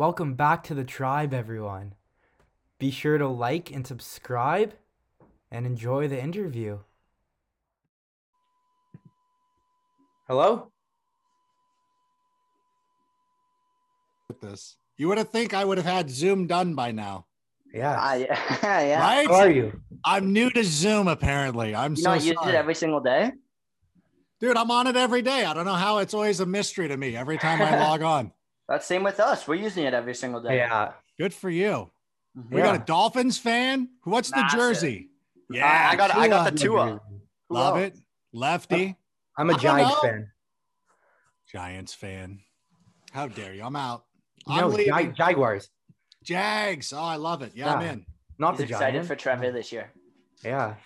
Welcome back to the tribe, everyone. Be sure to like and subscribe and enjoy the interview. Hello? with this. You would have think I would have had Zoom done by now. Yeah. Ah, yeah, yeah. Right? How are you? I'm new to Zoom apparently. I'm You so not use sorry. it every single day? Dude, I'm on it every day. I don't know how it's always a mystery to me every time I log on. That's same with us. We're using it every single day. Yeah. Good for you. Mhm. We Yeah. got a Dolphins fan. What's the Massive. jersey? I got- I got the Tua. Love it. Lefty. I'm a Giants fan. Giants fan. How dare you? I'm out. No, I'm Jag- Jaguars. Jags. Oh, I love it. Yeah, I'm in. Not He's the excited Giants. for Trevor this year. Yeah.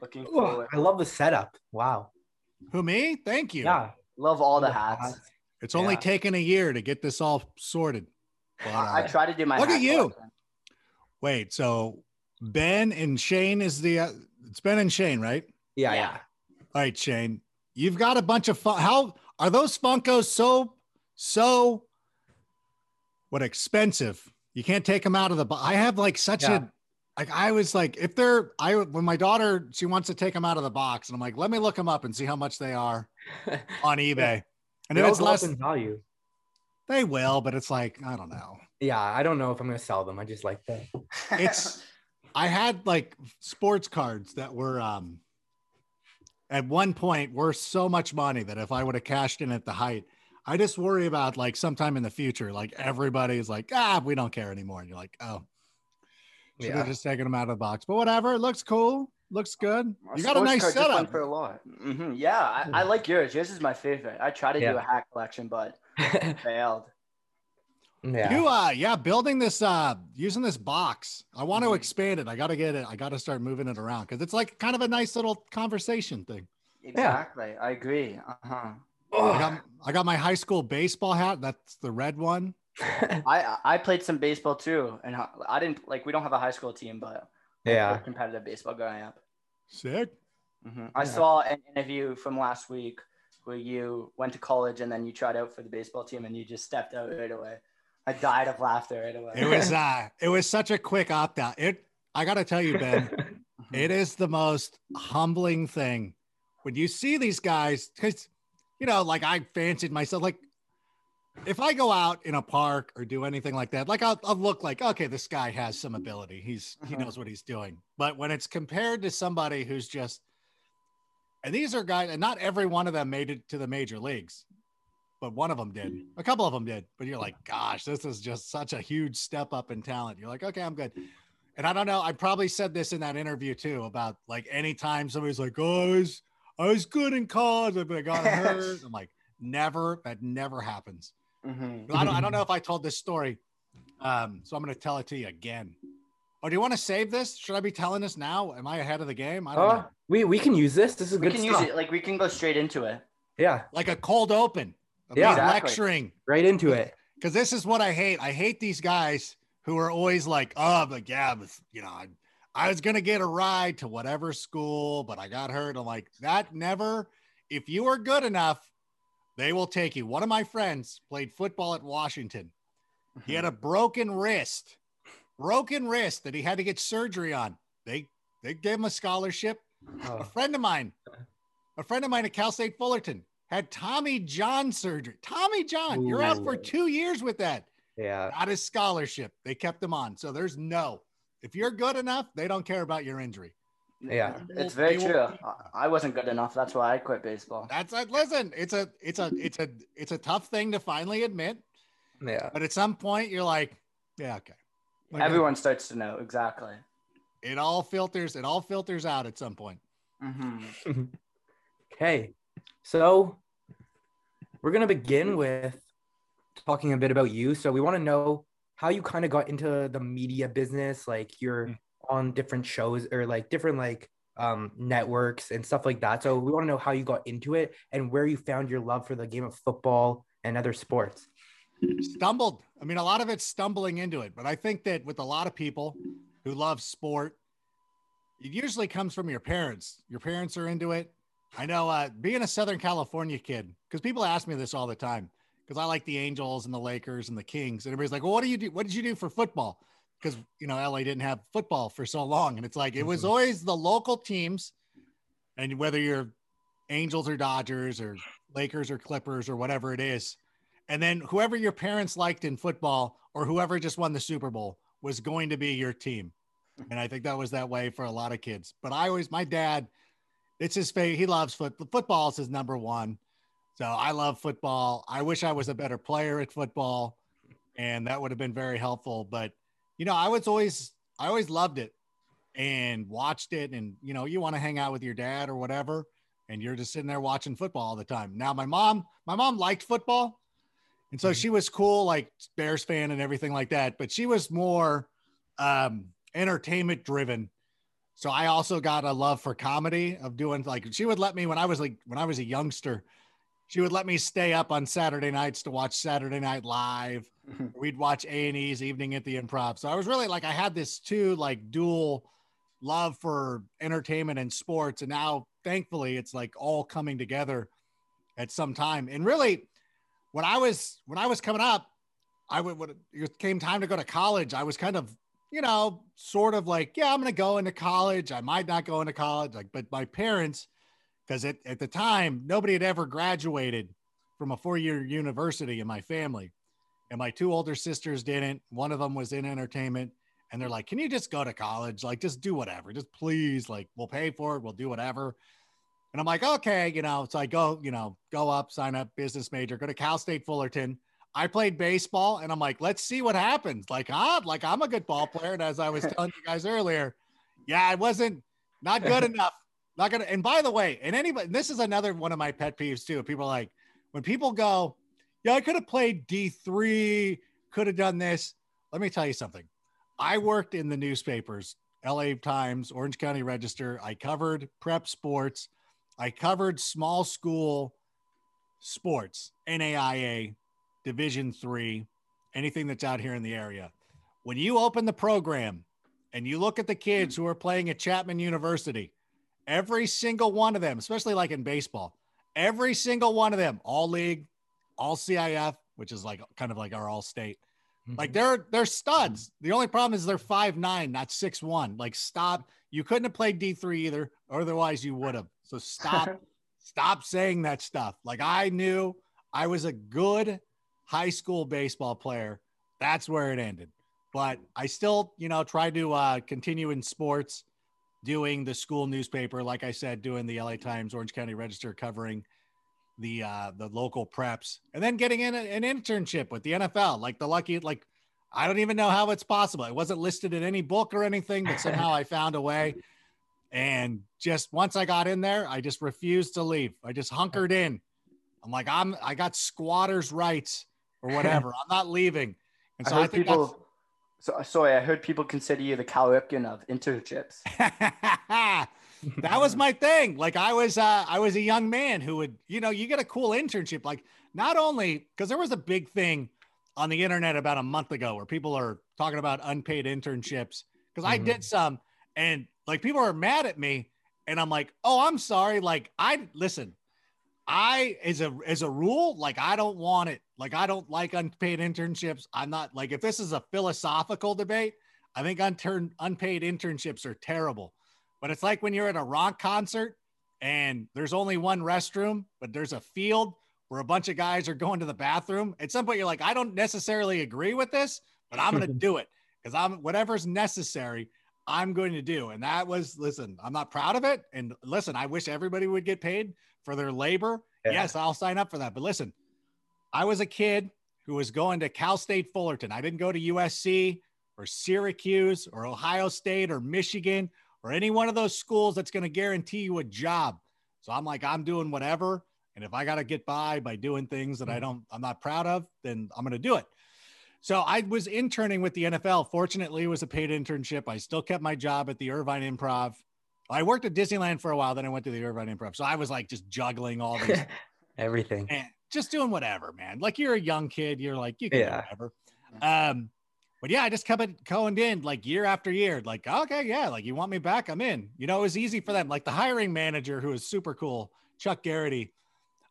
Looking Ugh, forward. I love the setup. Wow. Who me? Thank you. Yeah. Love all the The hats. It's only Yeah. taken a year to get this all sorted. But, I, I uh, try to do my. Look at you. collection. Wait, so Ben and Shane is the uh, it's Ben and Shane, right? Yeah. Yeah. Yeah. All right, Shane. You've got a bunch of fun. How are those Funkos so so what expensive? You can't take them out of the bo- I have like such Yeah. a like I was like if they're I when my daughter she wants to take them out of the box and I'm like let me look them up and see how much they are on eBay. And They if it's less in value. they will, but it's like I don't know. Yeah. I don't know if I'm gonna sell them. I just like them. It's- I had like sports cards that were um at one point worth so much money that if I would have cashed in at the height, I just worry about like sometime in the future, like everybody's like, ah, we don't care anymore. And you're like, oh, should have Yeah. just taken them out of the box. But whatever, it looks cool, looks good. Our You got a nice card just setup. for a lot. hmm Yeah, I, I like yours. Yours is my favorite. I try to do a hat collection, but failed. yeah. You uh yeah, building this uh using this box. I want to Mhm. expand it. I gotta get it. I gotta start moving it around because it's like kind of a nice little conversation thing. Exactly. I agree. Uh huh. I got I got my high school baseball hat. That's the red one. I I played some baseball too, and I I didn't like. We don't have a high school team, but I yeah. competitive baseball growing up. Sick. hmm I Yeah. saw an interview from last week where you went to college and then you tried out for the baseball team and you just stepped out right away. I died of laughter right away. It was uh it was such a quick opt out. It I gotta tell you, Ben, Mhm. it is the most humbling thing when you see these guys because you know, like I fancied myself like if I go out in a park or do anything like that, like I'll, I'll look like, okay, this guy has some ability. He's he Mhm. knows what he's doing. But when it's compared to somebody who's just and these are guys, and not every one of them made it to the major leagues, but one of them did. A couple of them did. But you're like, gosh, this is just such a huge step up in talent. You're like, okay, I'm good. And I don't know. I probably said this in that interview too about like anytime somebody's like, oh, I was, I was good in college, but I got hurt. I'm like, never. That never happens. Mhm. I don't, I don't know if I told this story. Um, so I'm going to tell it to you again. Or do you want to save this? Should I be telling this now? Am I ahead of the game? I don't Oh, know. we we can use this. This is We good can use stuff. it. Like we can go straight into it. Yeah. Like a cold open. of Yeah. Exactly. lecturing. Right into it. because this is what I hate. I hate these guys who are always like, oh, but yeah, but you know, I, I was gonna get a ride to whatever school, but I got hurt. I'm like, that never. If you are good enough, they will take you. One of my friends played football at Washington. He had a broken wrist, broken wrist that he had to get surgery on. They they gave him a scholarship. A Oh. friend of mine, a friend of mine at Cal State Fullerton had Tommy John surgery. Tommy John, you're out for two years with that. Yeah. Got his scholarship. They kept him on. So there's no. If you're good enough, they don't care about your injury. Yeah. It's very They will- true. I- I wasn't good enough. That's why I quit baseball. That's a listen. It's a it's a it's a it's a tough thing to finally admit. Yeah. But at some point, you're like, yeah, okay. Like, Everyone starts to know exactly. It all filters. It all filters out at some point. hmm Okay. So we're going to begin with talking a bit about you. So we want to know how you kind of got into the media business, like you're Mm. On different shows or like different like um networks and stuff like that. So we want to know how you got into it and where you found your love for the game of football and other sports. stumbled. I mean, a lot of it's stumbling into it, but I think that with a lot of people who love sport, it usually comes from your parents. Your parents are into it. I know uh, being a Southern California kid, because people ask me this all the time because I like the Angels and the Lakers and the Kings. And everybody's like, well, what do you do? What did you do for football? Because, you know, LA didn't have football for so long. And it's like, it was Mhm. always the local teams. And whether you're Angels or Dodgers or Lakers or Clippers or whatever it is. And then whoever your parents liked in football or whoever just won the Super Bowl was going to be your team. And I think that was that way for a lot of kids. But I always, my dad, it's his favorite. He loves foot. Football is his number one. So I love football. I wish I was a better player at football, and that would have been very helpful. But you know, I was always, I always loved it and watched it. And you know, you want to hang out with your dad or whatever, and you're just sitting there watching football all the time. Now, my mom, my mom liked football, and so Mhm. she was cool, like Bears fan and everything like that. But she was more um, entertainment driven. So I also got a love for comedy of doing like she would let me when I was like when I was a youngster, she would let me stay up on Saturday nights to watch Saturday Night Live. We'd watch A and E's Evening at the Improv. So I was really like I had this too like dual love for entertainment and sports, and now thankfully it's like all coming together at some time. And really, when I was when I was coming up, I would when it came time to go to college, I was kind of you know, sort of like, yeah, I'm to go into college. I might not go into college. Like, but my parents, because at, at the time, nobody had ever graduated from a four year university in my family. And my two older sisters didn't. One of them was in entertainment. And they're like, can you just go to college? Like, just do whatever. Just please, like, we'll pay for it. We'll do whatever. And I'm like, okay, you know, so I go, you know, go up, sign up, business major, go to Cal State Fullerton. I played baseball and I'm like, let's see what happens. Like, ah, like I'm a good ball player. And as I was telling you guys earlier, yeah, I wasn't not good enough. Not gonna. And by the way, and anybody, this is another one of my pet peeves too. People are like, when people go, yeah, I could have played D3, could have done this. Let me tell you something. I worked in the newspapers, LA Times, Orange County Register. I covered prep sports. I covered small school sports, NAIA, Division three, anything that's out here in the area. When you open the program and you look at the kids who are playing at Chapman University, every single one of them, especially like in baseball, every single one of them, all league, all CIF, which is like kind of like our all state. Like they're they're studs. The only problem is they're five nine, not six one. Like stop. You couldn't have played D three either, otherwise you would have. So stop, stop saying that stuff. Like I knew I was a good high school baseball player. That's where it ended. But I still, you know, try to uh, continue in sports, doing the school newspaper, like I said, doing the LA Times, Orange County Register, covering the uh, the local preps, and then getting in a, an internship with the NFL. Like the lucky, like I don't even know how it's possible. It wasn't listed in any book or anything, but somehow I found a way. And just once I got in there, I just refused to leave. I just hunkered in. I'm like, I'm I got squatters' rights or whatever. I'm not leaving. And so I, heard think that's people. So sorry, I heard people consider you the Cal Ripken of internships. that was my thing. Like I was, uh, I was a young man who would, you know, you get a cool internship. Like not only because there was a big thing on the internet about a month ago where people are talking about unpaid internships because I Mhm. did some and like people are mad at me and I'm like, oh, I'm sorry. Like I listen, I as a as a rule, like I don't want it. Like I don't like unpaid internships. I'm not like if this is a philosophical debate, I think unturned unpaid internships are terrible. But it's like when you're at a rock concert and there's only one restroom, but there's a field where a bunch of guys are going to the bathroom. At some point, you're like, I don't necessarily agree with this, but I'm going to do it because I'm whatever's necessary. I'm going to do. And that was, listen, I'm not proud of it. And listen, I wish everybody would get paid for their labor. Yeah. Yes, I'll sign up for that. But listen, I was a kid who was going to Cal State Fullerton. I didn't go to USC or Syracuse or Ohio State or Michigan or any one of those schools that's going to guarantee you a job. So I'm like, I'm doing whatever. And if I got to get by by doing things that I don't, I'm not proud of, then I'm going to do it. So I was interning with the NFL. Fortunately, it was a paid internship. I still kept my job at the Irvine Improv. I worked at Disneyland for a while, then I went to the Irvine Improv. So I was like just juggling all these Everything. and just doing whatever, man. Like you're a young kid, you're like you can Yeah. do whatever. Um, but yeah, I just kept it going in like year after year. Like, okay, yeah, like you want me back, I'm in. You know, it was easy for them. Like the hiring manager who was super cool, Chuck Garrity.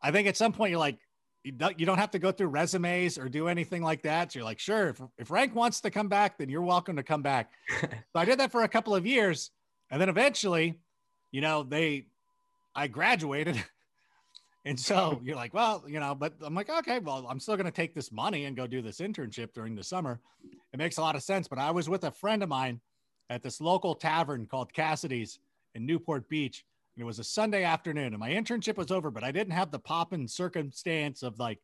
I think at some point you're like, you don't, you don't have to go through resumes or do anything like that. So you're like, sure, if, if Rank wants to come back, then you're welcome to come back. so I did that for a couple of years. And then eventually, you know, they, I graduated. and so you're like, well, you know, but I'm like, okay, well, I'm still going to take this money and go do this internship during the summer. It makes a lot of sense. But I was with a friend of mine at this local tavern called Cassidy's in Newport Beach and it was a Sunday afternoon, and my internship was over, but I didn't have the popping circumstance of like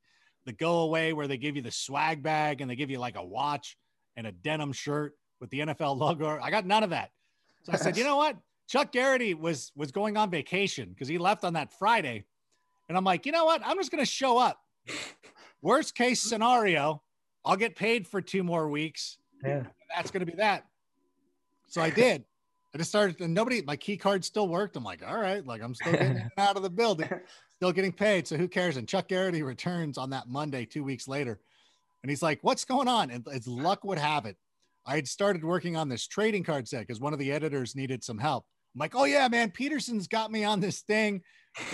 the go away where they give you the swag bag and they give you like a watch and a denim shirt with the NFL logo. I got none of that. So I said, you know what? Chuck Garrity was was going on vacation because he left on that Friday. And I'm like, you know what? I'm just gonna show up. Worst case scenario, I'll get paid for two more weeks. Yeah. That's gonna be that. So I did. I just started, and nobody, my key card still worked. I'm like, all right, like I'm still getting out of the building, still getting paid. So who cares? And Chuck Garrity returns on that Monday, two weeks later. And he's like, what's going on? And as luck would have it, I had started working on this trading card set because one of the editors needed some help. I'm like, oh yeah, man, Peterson's got me on this thing,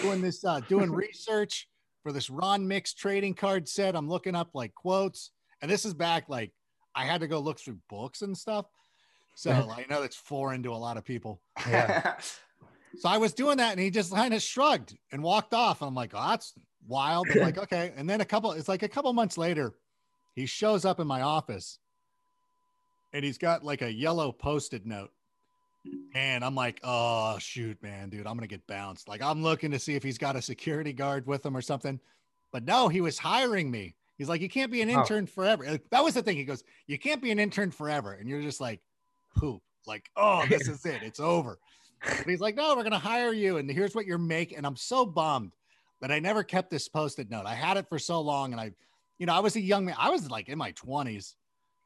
doing this, uh, doing research for this Ron Mix trading card set. I'm looking up like quotes, and this is back like I had to go look through books and stuff. So I know that's foreign to a lot of people. Yeah. so I was doing that and he just kind of shrugged and walked off. I'm like, oh, that's wild. I'm like, okay. And then a couple, it's like a couple months later, he shows up in my office and he's got like a yellow post-it note. And I'm like, oh shoot, man, dude, I'm gonna get bounced. Like I'm looking to see if he's got a security guard with him or something. But no, he was hiring me. He's like, you can't be an Oh. intern forever. That was the thing. He goes, you can't be an intern forever. And you're just like, poop. Like, oh, this is it. It's over. But he's like, no, we're gonna hire you, and here's what you're making. And I'm so bummed that I never kept this post-it note. I had it for so long, and I, you know, I was a young man. I was like in my 20s,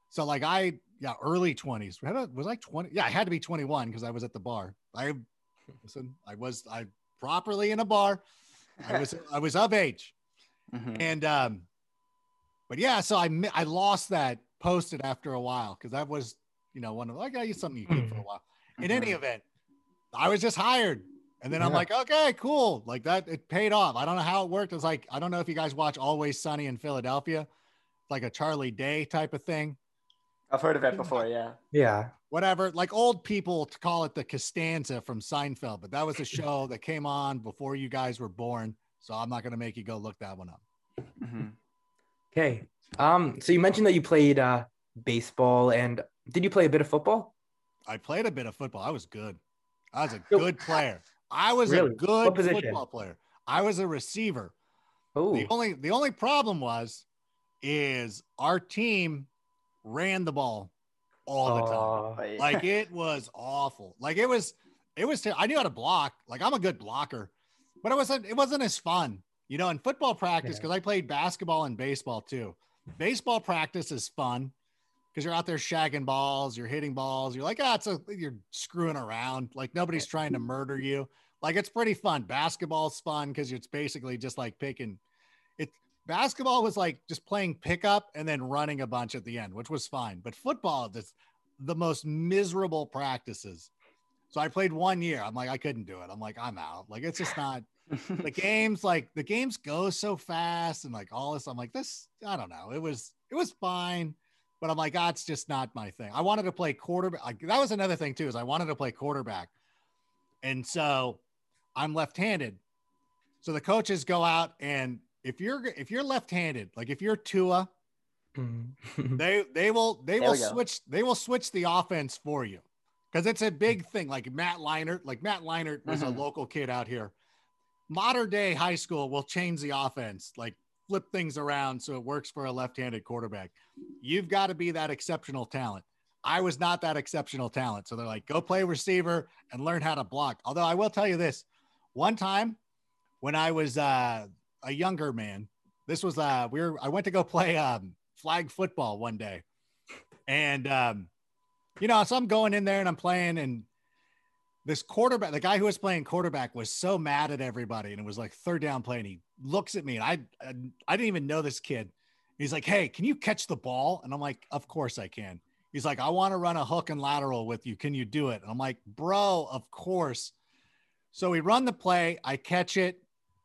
so like I, yeah, early 20s. Was I 20? Yeah, I had to be 21 because I was at the bar. I listen. I was I properly in a bar. I was I was of age, Mhm. and um, but yeah, so I I lost that post-it after a while because that was you know one of like I use something you keep for a while. In any Mhm. event, I was just hired. And then I'm like, okay, cool. Like that, it paid off. I don't know how it worked. It's like, I don't know if you guys watch Always Sunny in Philadelphia, like a Charlie Day type of thing, I've heard of it before. Yeah. Yeah. whatever. Like old people to call it the Costanza from Seinfeld, but that was a show that came on before you guys were born. So I'm not going to make you go look that one up. Mhm. Okay. Um. So you mentioned that you played uh baseball, and did you play a bit of football? I played a bit of football. I was good. I was a good player. I was Really? a good football player. I was a receiver. Oh. The only the only problem was is our team ran the ball all the time. But- Like it was awful. Like it was it was ter- I knew how to block. Like I'm a good blocker. But it wasn't it wasn't as fun. You know, in football practice Yeah. cuz I played basketball and baseball too. Baseball practice is fun because you're out there shagging balls, you're hitting balls, you're like, ah, it's a, you're screwing around. Like nobody's trying to murder you. Like it's pretty fun. Basketball's fun because it's basically just like picking it. Basketball was like just playing pickup and then running a bunch at the end, which was fine. But football, that's the most miserable practices. So I played one year. I'm like, I couldn't do it. I'm like, I'm out. Like it's just not the games like the games go so fast and like all this i'm like this i don't know it was it was fine but i'm like that's just not my thing i wanted to play quarterback like, that was another thing too is i wanted to play quarterback and so i'm left-handed so the coaches go out and if you're if you're left-handed like if you're tua Mhm. they they will they There will switch they will switch the offense for you. Because it's a big thing like matt leinart like matt leinart was Mhm. a local kid out here. Modern day high school will change the offense like flip things around so it works for a left-handed quarterback. You've got to be that exceptional talent. I was not that exceptional talent. So they're like go play receiver and learn how to block. Although i will tell you this one time when i was uh, a younger man. This was uh we were i went to go play um flag football one day. And um you know so i'm going in there and i'm playing and this quarterback the guy who was playing quarterback was so mad at everybody and it was like third down play and he looks at me and i i, I didn't even know this kid. He's like hey can you catch the ball? And i'm like of course i can. He's like i want to run a hook and lateral with you. Can you do it? And i'm like bro of course. So we run the play. I catch it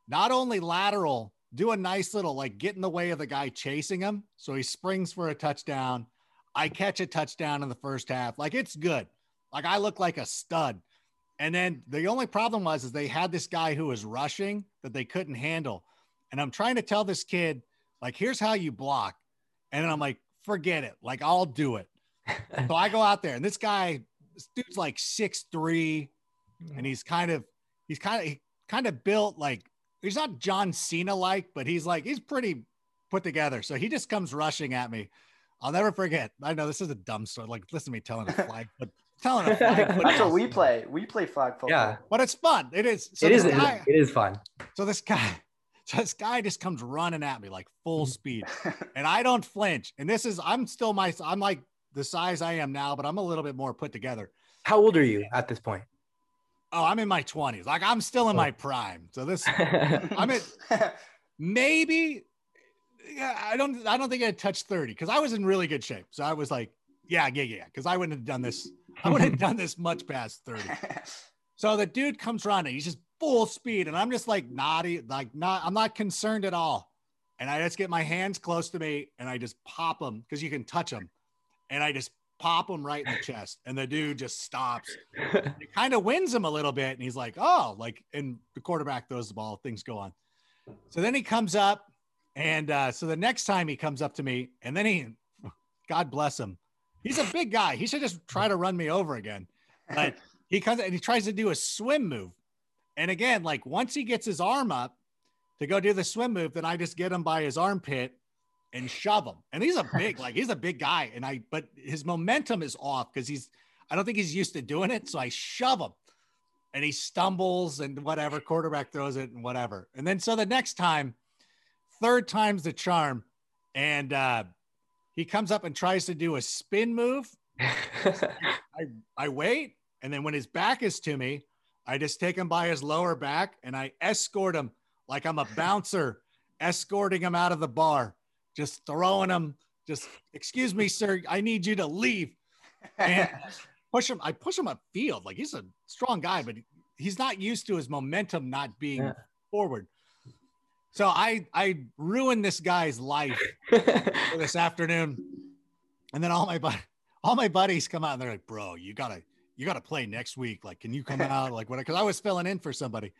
not only lateral do a nice little like get in the way of the guy chasing him. So he springs for a touchdown. I catch a touchdown in the first half. Like it's good. Like I look like a stud. And then the only problem was is they had this guy who was rushing that they couldn't handle. And I'm trying to tell this kid, like, here's how you block. And then I'm like, forget it. Like, I'll do it. so I go out there, and this guy, this dude's like six three, and mm. he's kind of, he's kind of, kind of built like he's not John Cena like, but he's like he's pretty put together. So he just comes rushing at me. I'll never forget. I know this is a dumb story. Like, listen to me telling a flag, but telling a flag. That's football what we play. We play flag football. Yeah, but it's fun. It is. So it is. Guy, it is fun. so this guy, so this guy just comes running at me like full Mm-hmm. speed, and I don't flinch. And this is, I'm still my, I'm like the size I am now, but I'm a little bit more put together. How old are you at this point? Oh, I'm in my 20s. Like I'm still in my prime. So this, I'm at maybe, yeah, I don't, I don't think I'd touch 30 because I was in really good shape. So I was like, yeah, yeah, yeah, because I wouldn't have done this. I wouldn't have done this much past 30. So the dude comes running, he's just full speed, and I'm just like naughty, like not, I'm not concerned at all. And I just get my hands close to me and I just pop him because you can touch him. And I just pop him right in the chest. And the dude just stops. It kind of wins him a little bit. And he's like, oh, like, and the quarterback throws the ball, things go on. So then he comes up. And uh, so the next time he comes up to me, and then he, God bless him, he's a big guy. He should just try to run me over again. But he comes and he tries to do a swim move. And again, like once he gets his arm up to go do the swim move, then I just get him by his armpit and shove him. And he's a big, like he's a big guy. And I, but his momentum is off because he's, I don't think he's used to doing it. So I shove him and he stumbles and whatever, quarterback throws it and whatever. And then so the next time, third time's the charm. And uh, he comes up and tries to do a spin move. I, I wait. And then when his back is to me, I just take him by his lower back and I escort him like I'm a bouncer, escorting him out of the bar, just throwing him, just, excuse me, sir, I need you to leave. And push him. I push him upfield. Like he's a strong guy, but he's not used to his momentum not being Yeah. forward. So I I ruined this guy's life for this afternoon. And then all my all my buddies come out and they're like, "Bro, you gotta you gotta play next week. Like, can you come out? Like, what? Because I was filling in for somebody,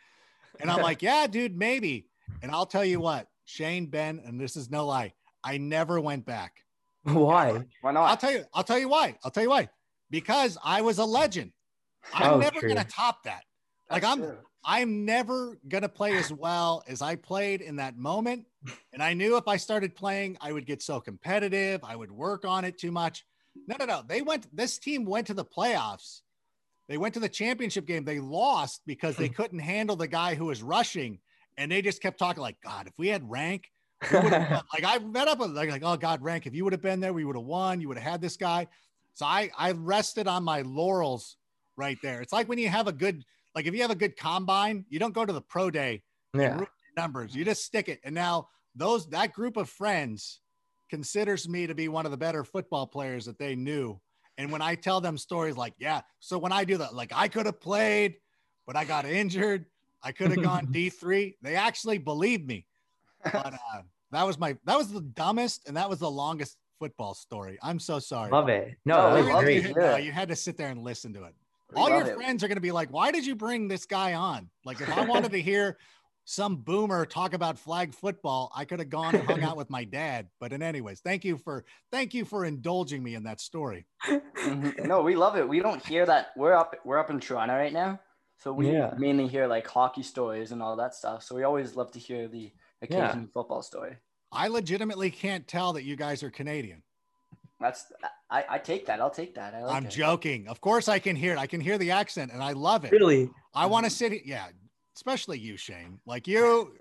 and I'm like, "Yeah, dude, maybe." And I'll tell you what, Shane, Ben, and this is no lie, I never went back. Why? Why not? I'll not? tell you. I'll tell you why. I'll tell you why. Because I was a legend. I'm Oh, never true. gonna top that. Like I'm true. I'm never gonna play as well as I played in that moment. And I knew if I started playing, I would get so competitive. I would work on it too much. No, no, no. They went. This team went to the playoffs. They went to the championship game. They lost because they couldn't handle the guy who was rushing, and they just kept talking like, "God, if we had rank, we would have." like I met up with like, like, "Oh God, rank. If you would have been there, we would have won. You would have had this guy." So I I rested on my laurels right there. It's like when you have a good like if you have a good combine, you don't go to the pro day Yeah. numbers. You just stick it. And now those that group of friends considers me to be one of the better football players that they knew. And when I tell them stories like, yeah, so when I do that, like I could have played, but I got injured. I could have gone D3. They actually believe me. But uh, that was my that was the dumbest and that was the longest football story. I'm so sorry. Love it. No, Oh, that we was love great. it. You, no, you had to sit there and listen to it We all your it. friends are going to be like, why did you bring this guy on? Like, if I wanted to hear some boomer talk about flag football, I could have gone and hung out with my dad. But in anyways, thank you for thank you for indulging me in that story. Mhm. No, we love it. We don't hear that. We're up. We're up in Toronto right now, so we Yeah. mainly hear like hockey stories and all that stuff. So we always love to hear the Yeah. occasional football story. I legitimately can't tell that you guys are Canadian. That's I, I take that. I'll take that. I like I'm it. joking. Of course, I can hear it. I can hear the accent, and I love it. Really? I want to sit. he- Yeah, especially you, Shane. Like you,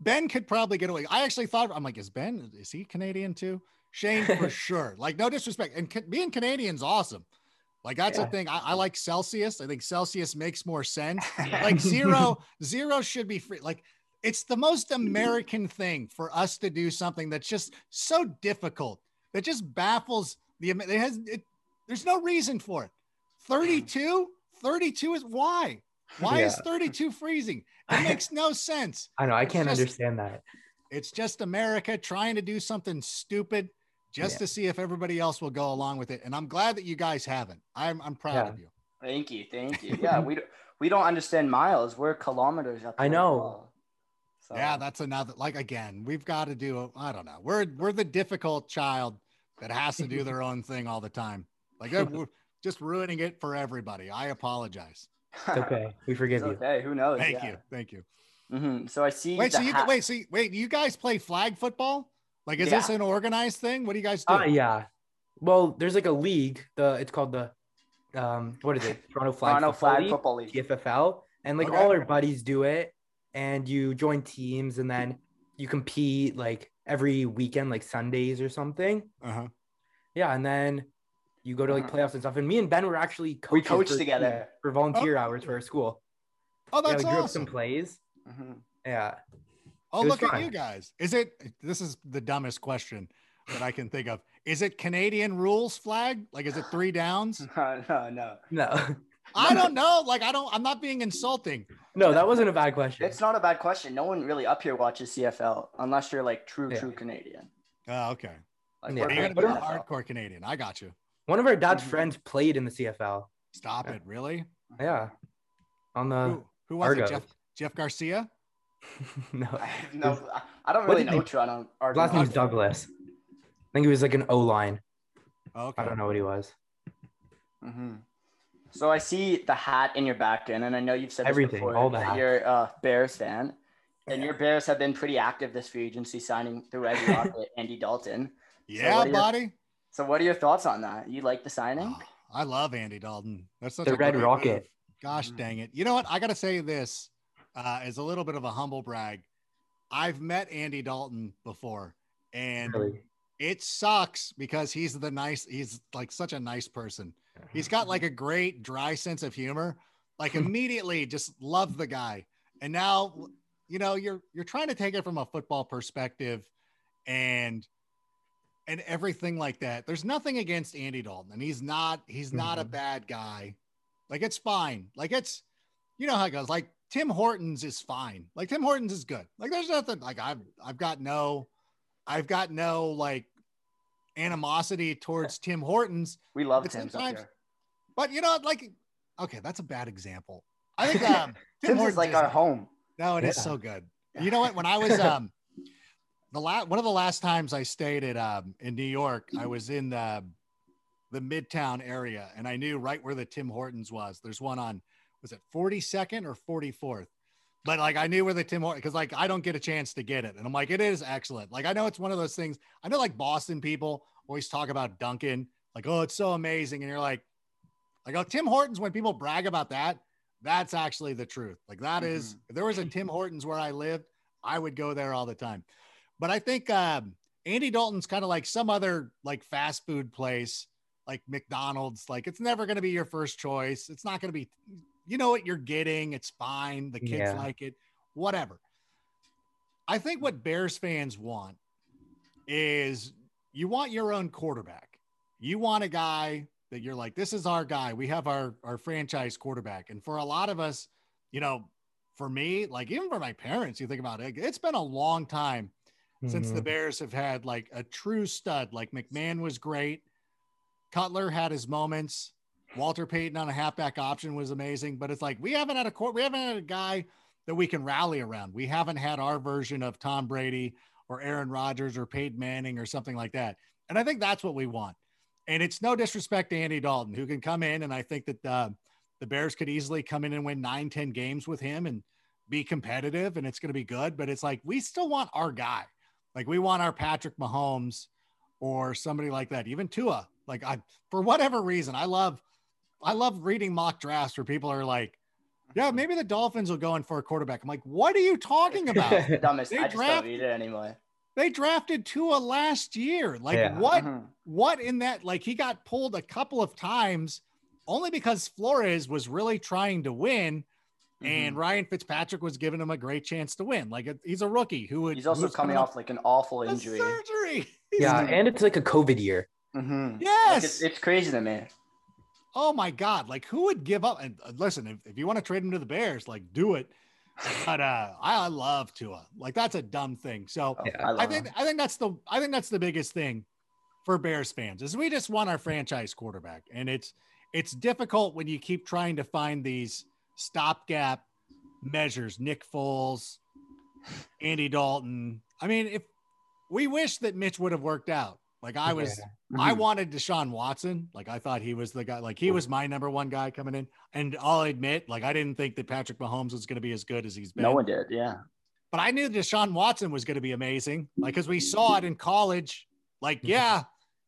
Ben could probably get away. I actually thought I'm like, is Ben is he Canadian too? Shane for sure. Like no disrespect, and ca- being Canadian's awesome. Like that's Yeah. the thing. I, I like Celsius. I think Celsius makes more sense. Like zero, zero should be free. Like it's the most mm-hmm. American thing for us to do something that's just so difficult that just baffles the. Am- It has. It, there's no reason for it. 32, 32 is why? Why is 32 freezing? It makes no sense. I know. I can't just- understand that. It's just America trying to do something stupid just Yeah. to see if everybody else will go along with it. And I'm glad that you guys haven't. I'm I'm proud Yeah. of you. Thank you, thank you. Yeah, we don't, we don't understand miles. We're kilometers up. I there as know. Well. So, Yeah, that's another like again, we've got to do I don't know. We're we're the difficult child that has to do their own thing all the time. Like uh, we're just ruining it for everybody. I apologize. It's okay. We forgive It's you. okay. Who knows? Thank yeah. you. Thank you. hmm So I see. Wait, so you hat- wait, see, wait, you guys play flag football? Like, is Yeah. this an organized thing? What do you guys do? Uh, yeah. Well, there's like a league. The it's called the um what is it? Toronto Flag Toronto Football Flag League, Football League. TFFL, and like Okay. all our buddies do it, and you join teams, and then you compete like every weekend, like Sundays or something. Uh-huh. Yeah, and then you go to like Mhm. playoffs and stuff. And me and Ben were actually We coaches coached for- together. for volunteer hours for our school. Oh, Yeah, that's we drew up some awesome. plays. hmm Yeah. Oh, It was look at you guys. Is it this is the dumbest question that I can think of. Is it Canadian rules flag? Like is it three downs? No, no, no. No, I don't know. Like I don't I'm not being insulting. No, that wasn't a bad question. It's not a bad question. No one really up here watches CFL unless you're like true, Yeah. true Canadian. Oh, okay. Like, Yeah. You're gonna be a hardcore Canadian. I got you. One of our dad's Mhm. friends played in the CFL. Stop it. Really? Yeah. On the who, who was Argos. it? Jeff Jeff Garcia? no. I no, I- I don't really know they- Toronto. His Argonauts. last name's Douglas. I think he was like an O line. Okay. I don't know what he was. hmm So I see the hat in your background, and I know you've said this Everything, before, all the that you're a Bears fan, and your Bears have been pretty active this free agency, signing the Red Rocket, Andy Dalton. Yeah, what are your- buddy. So what are your thoughts on that? You like the signing? Oh, I love Andy Dalton. That's such The a Red great Rocket. move. Gosh Mhm. dang it. You know what? I got to say this uh, as a little bit of a humble brag. I've met Andy Dalton before, and Really. It sucks because he's the nice, he's like such a nice person. He's got like a great dry sense of humor. Like immediately just love the guy. And now, you know, you're you're trying to take it from a football perspective and and everything like that. There's nothing against Andy Dalton, and he's not he's not a Mhm. bad guy. Like it's fine. Like it's you know how it goes. Like Tim Hortons is fine. Like Tim Hortons is good. Like there's nothing like I've I've got no I've got no like animosity towards Tim Hortons. We love But Tim's up sometimes- here. But you know, like, okay, that's a bad example. I think um, Tim Tim's Hortons is like is- our home. no, it is Yeah. so good. You know what? When I was um, the last one of the last times I stayed at um in New York, I was in the the Midtown area, and I knew right where the Tim Hortons was. There's one on was it 42nd or 44th? But like I knew where the Tim Hortons because like I don't get a chance to get it, and I'm like it is excellent. Like I know it's one of those things. I know like Boston people always talk about Dunkin', like oh it's so amazing, and you're like, like oh Tim Hortons when people brag about that, that's actually the truth. Like that is if there was a Tim Hortons where I lived, I would go there all the time. But I think um, Andy Dalton's kind of like some other like fast food place, like McDonald's. Like it's never going to be your first choice. It's not going to be, you know what you're getting. It's fine. The kids Yeah. like it, whatever. I think what Bears fans want is you want your own quarterback. You want a guy that you're like, this is our guy. We have our our franchise quarterback. And for a lot of us, you know, for me, like even for my parents, you think about it, it's been a long time since the Mhm. Bears have had like a true stud. Like McMahon was great. Cutler had his moments. Walter Payton on a halfback option was amazing, but it's like we haven't had a court, we haven't had a guy that we can rally around. We haven't had our version of Tom Brady or Aaron Rodgers or Peyton Manning or something like that. And I think that's what we want. And it's no disrespect to Andy Dalton, who can come in, and I think that uh, the Bears could easily come in and win nine, 10 games with him and be competitive, and it's going to be good. But it's like we still want our guy. Like we want our Patrick Mahomes or somebody like that, even Tua. Like I, for whatever reason, I love, I love reading mock drafts where people are like, "Yeah, maybe the Dolphins will go in for a quarterback." I'm like, "What are you talking about?" Dumbest. They I just draft- don't read it anyway. they drafted Tua last year. Like Yeah. what? Mhm. What in that? Like he got pulled a couple of times, only because Flores was really trying to win, and Mhm. Ryan Fitzpatrick was giving him a great chance to win. Like he's a rookie who would. He's also who's coming off like an awful injury. surgery. yeah, and it's like a COVID year. Mhm. Like, Yes. it's, it's crazy to me. Oh my God. Like who would give up? And uh, listen, if, if you want to trade him to the Bears, like do it. But uh, I, I love Tua. Like that's a dumb thing. So Oh, Yeah. I, I think him. I think that's the I think that's the biggest thing for Bears fans is we just want our franchise quarterback, and it's it's difficult when you keep trying to find these stopgap measures. Nick Foles, Andy Dalton. I mean, if we wish that Mitch would have worked out, like I was, I Mhm. wanted Deshaun Watson. Like I thought he was the guy. Like he was my number one guy coming in. And I'll admit, like I didn't think that Patrick Mahomes was going to be as good as he's been no one did. Yeah. but I knew Deshaun Watson was going to be amazing. Like, cause we saw it in college. Like, yeah,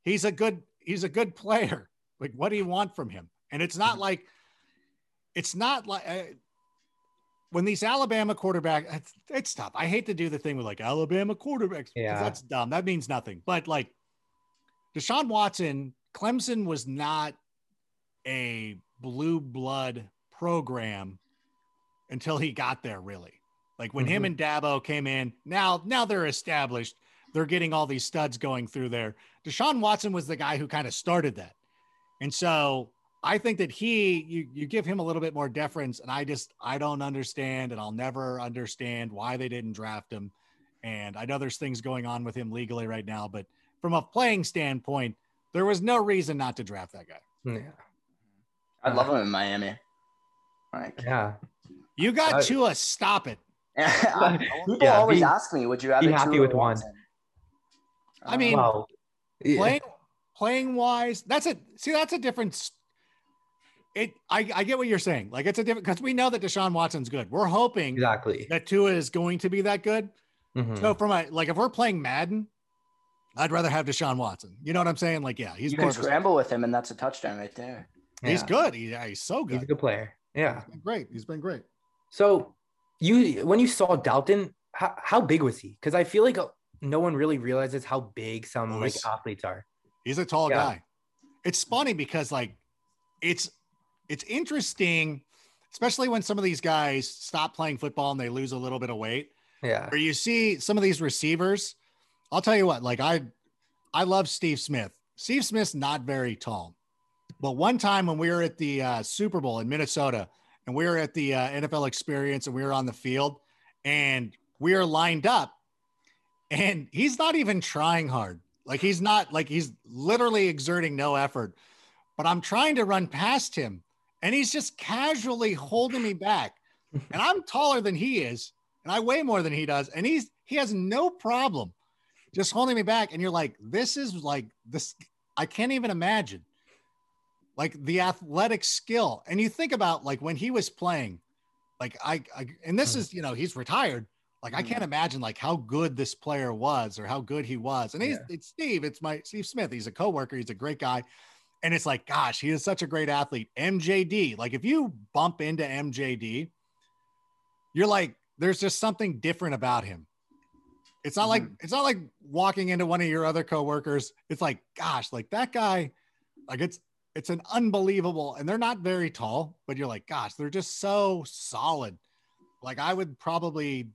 he's a good, he's a good player. Like, what do you want from him? And it's not like, it's not like uh, when these Alabama quarterback, it's, it's tough. I hate to do the thing with like Alabama quarterbacks. Yeah. That's dumb. That means nothing. But like Deshaun Watson, Clemson was not a blue blood program until he got there, really. Like when him Mhm. and Dabo came in, now now they're established. They're getting all these studs going through there. Deshaun Watson was the guy who kind of started that. And so I think that he you you give him a little bit more deference. And I just I don't understand and I'll never understand why they didn't draft him. And I know there's things going on with him legally right now, but from a playing standpoint, there was no reason not to draft that guy. Yeah. I'd love him in Miami. Like, Yeah. You got I- Tua, stop it. people Yeah, always be- ask me, "Would you rather be happy with one. Watson?" I mean, Wow. Yeah. playing playing wise that's a see that's a difference it I, I get what you're saying like it's a different because we know that deshaun watson's good we're hoping Exactly. that Tua is going to be that good Mhm. so from a like if we're playing madden i'd rather have deshaun watson you know what i'm saying like yeah he's you more can scramble with him, and that's a touchdown right there. he's Yeah. good he, yeah, he's so good. He's a good good player. Yeah. He's been great he's been great So you when you saw Dalton, how, how big was he? Because I feel like uh, no one really realizes how big some Oh, like athletes are. He's a tall Yeah. guy. It's funny because like it's it's interesting, especially when some of these guys stop playing football and they lose a little bit of weight. Yeah. Where you see some of these receivers, I'll tell you what, like I I love Steve Smith. Steve Smith's not very tall. But one time when we were at the uh, Super Bowl in Minnesota and we were at the uh, NFL experience and we were on the field and we are lined up and he's not even trying hard. Like he's not like he's literally exerting no effort. But I'm trying to run past him and he's just casually holding me back. And I'm taller than he is and I weigh more than he does and he's he has no problem just holding me back and you're like this is like this I can't even imagine like the athletic skill and you think about like when he was playing like I, I and this hmm. is you know he's retired like I hmm. can't imagine like how good this player was or how good he was. And he's it's Steve, it's my Steve Smith. He's a coworker, he's a great guy. And it's like, gosh, he is such a great athlete. MJD, like if you bump into MJD, you're like, there's just something different about him. It's not like mm-hmm. it's not like walking into one of your other coworkers. It's like, gosh, like that guy, like it's it's an unbelievable, and they're not very tall, but you're like, gosh, they're just so solid. Like I would probably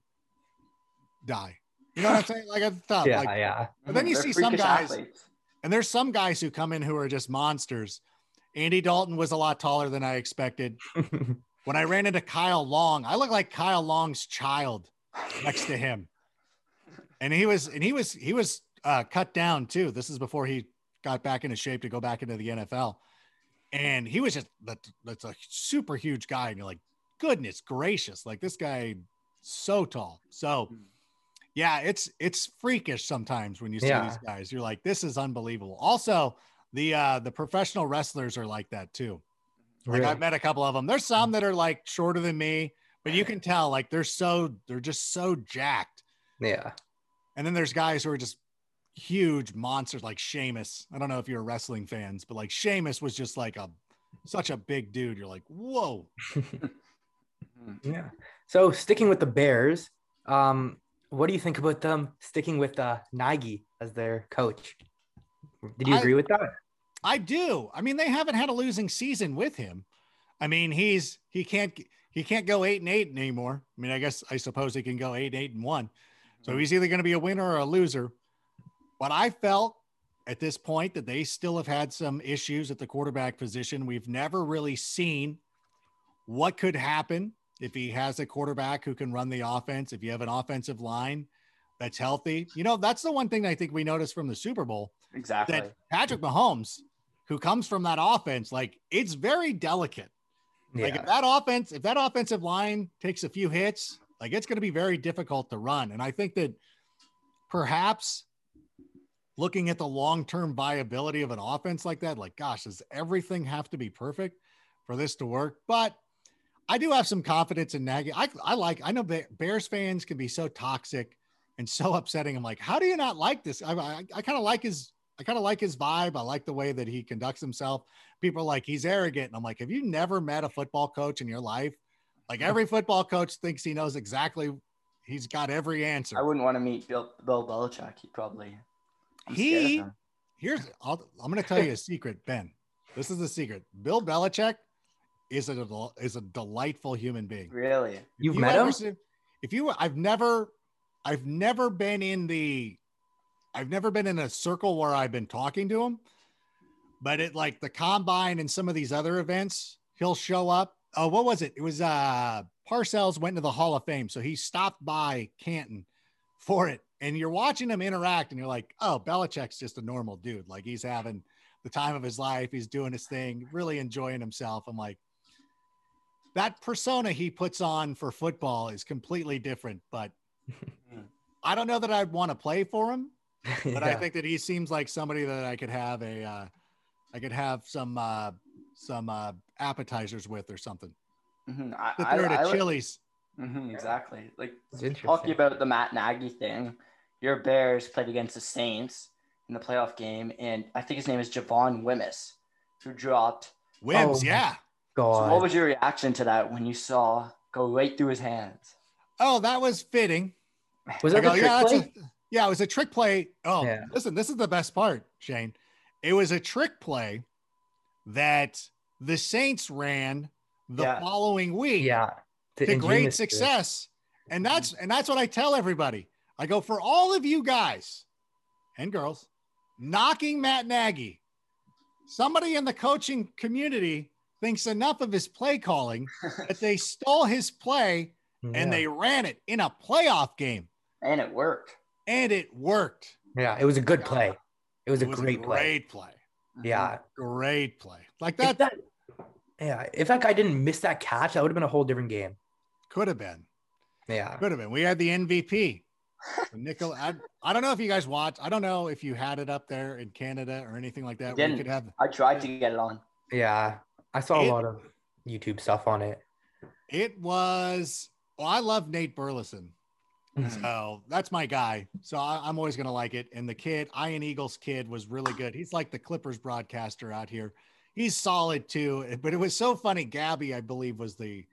die. You know what I'm saying? Like it's tough. Yeah. Like, yeah. But then you They're see some guys- athletes. and there's some guys who come in who are just monsters. Andy Dalton was a lot taller than I expected. When I ran into Kyle Long, I look like Kyle Long's child next to him. And he was and he was he was uh, cut down too. This is before he got back into shape to go back into the NFL. And he was just that, that's a super huge guy. And you're like, goodness gracious, like this guy so tall. So yeah, it's it's freakish sometimes when you see Yeah. these guys. You're like, this is unbelievable. Also, the uh the professional wrestlers are like that too. Like Really? I've met a couple of them. There's some that are like shorter than me, but you can tell like they're so they're just so jacked. yeah. And then there's guys who are just huge monsters like Sheamus. I don't know if you're wrestling fans, but like Sheamus was just like a such a big dude. You're like, whoa. Yeah. So sticking with the Bears, um, what do you think about them sticking with uh, Nagy as their coach? Did you I- agree with that? I do. I mean, they haven't had a losing season with him. I mean, he's he can't he can't go eight and eight anymore. I mean, I guess I suppose he can go eight, eight and one. So he's either going to be a winner or a loser. But I felt at this point that they still have had some issues at the quarterback position. We've never really seen what could happen if he has a quarterback who can run the offense, if you have an offensive line that's healthy, you know, that's the one thing I think we noticed from the Super Bowl Exactly. that Patrick Mahomes, who comes from that offense, like it's very delicate. Like if that offense, if that offensive line takes a few hits, like it's going to be very difficult to run. And I think that perhaps looking at the long-term viability of an offense like that, like gosh, does everything have to be perfect for this to work? But I do have some confidence in Nagy. I, I like, I know Bears fans can be so toxic and so upsetting. I'm like, how do you not like this? I, I, I kind of like his, I kind of like his vibe. I like the way that he conducts himself. People are like, he's arrogant. And I'm like, have you never met a football coach in your life? Like every football coach thinks he knows exactly, he's got every answer. I wouldn't want to meet Bill, Bill Belichick. He probably. I'm He- Here's, I'll, I'm going to tell you a secret, Ben. This is the secret. Bill Belichick is a is a delightful human being. Really. If You've you met him? see- if you, I've never, I've never been in the, I've never been in a circle where I've been talking to him, but it like the combine and some of these other events, he'll show up. Oh, what was it? It was uh Parcells went to the Hall of Fame, so he stopped by Canton for it, and you're watching him interact, and you're like, oh, Belichick's just a normal dude. Like he's having the time of his life. He's doing his thing, really enjoying himself. I'm like, that persona he puts on for football is completely different. But I don't know that I'd want to play for him. But I think that he seems like somebody that I could have a, uh, I could have some uh, some uh, appetizers with or something. Mhm. I, Sit I, there at I a li- Chili's. Mhm, exactly. Like talking about the Matt Nagy thing. Your Bears played against the Saints in the playoff game, and I think his name is Javon Wimmis, who dropped. Wims, Oh, yeah. So what was your reaction to that when you saw go right through his hands? Oh, that was fitting. was that go, trick yeah, play? a- yeah, it was a trick play. Oh, Yeah. listen, this is the best part, Shane. It was a trick play that the Saints ran the Yeah. following week yeah. The to great success. And that's and that's what I tell everybody. I go for all of you guys and girls knocking Matt Nagy. Somebody in the coaching community thinks enough of his play calling that they stole his play Yeah. and they ran it in a playoff game and it worked. and it worked. Yeah, it was a good play. It was It a was great a play. great play. Yeah. Great play. Like that that, yeah, if that guy didn't miss that catch, that would have been a whole different game. could have been. Yeah. Could have been. We had the MVP. Nickel. I, I don't know if you guys watched. I don't know if you had it up there in Canada or anything like that. Where you Didn't. could have I tried to get it on. Yeah. I saw It- a lot of YouTube stuff on it. It was. Well, I love Nate Burleson, Mhm. so that's my guy. So I, I'm always gonna like it. And the kid, Ian Eagle's kid, was really good. He's like the Clippers broadcaster out here. He's solid too. But it was so funny. Gabby, I believe, was the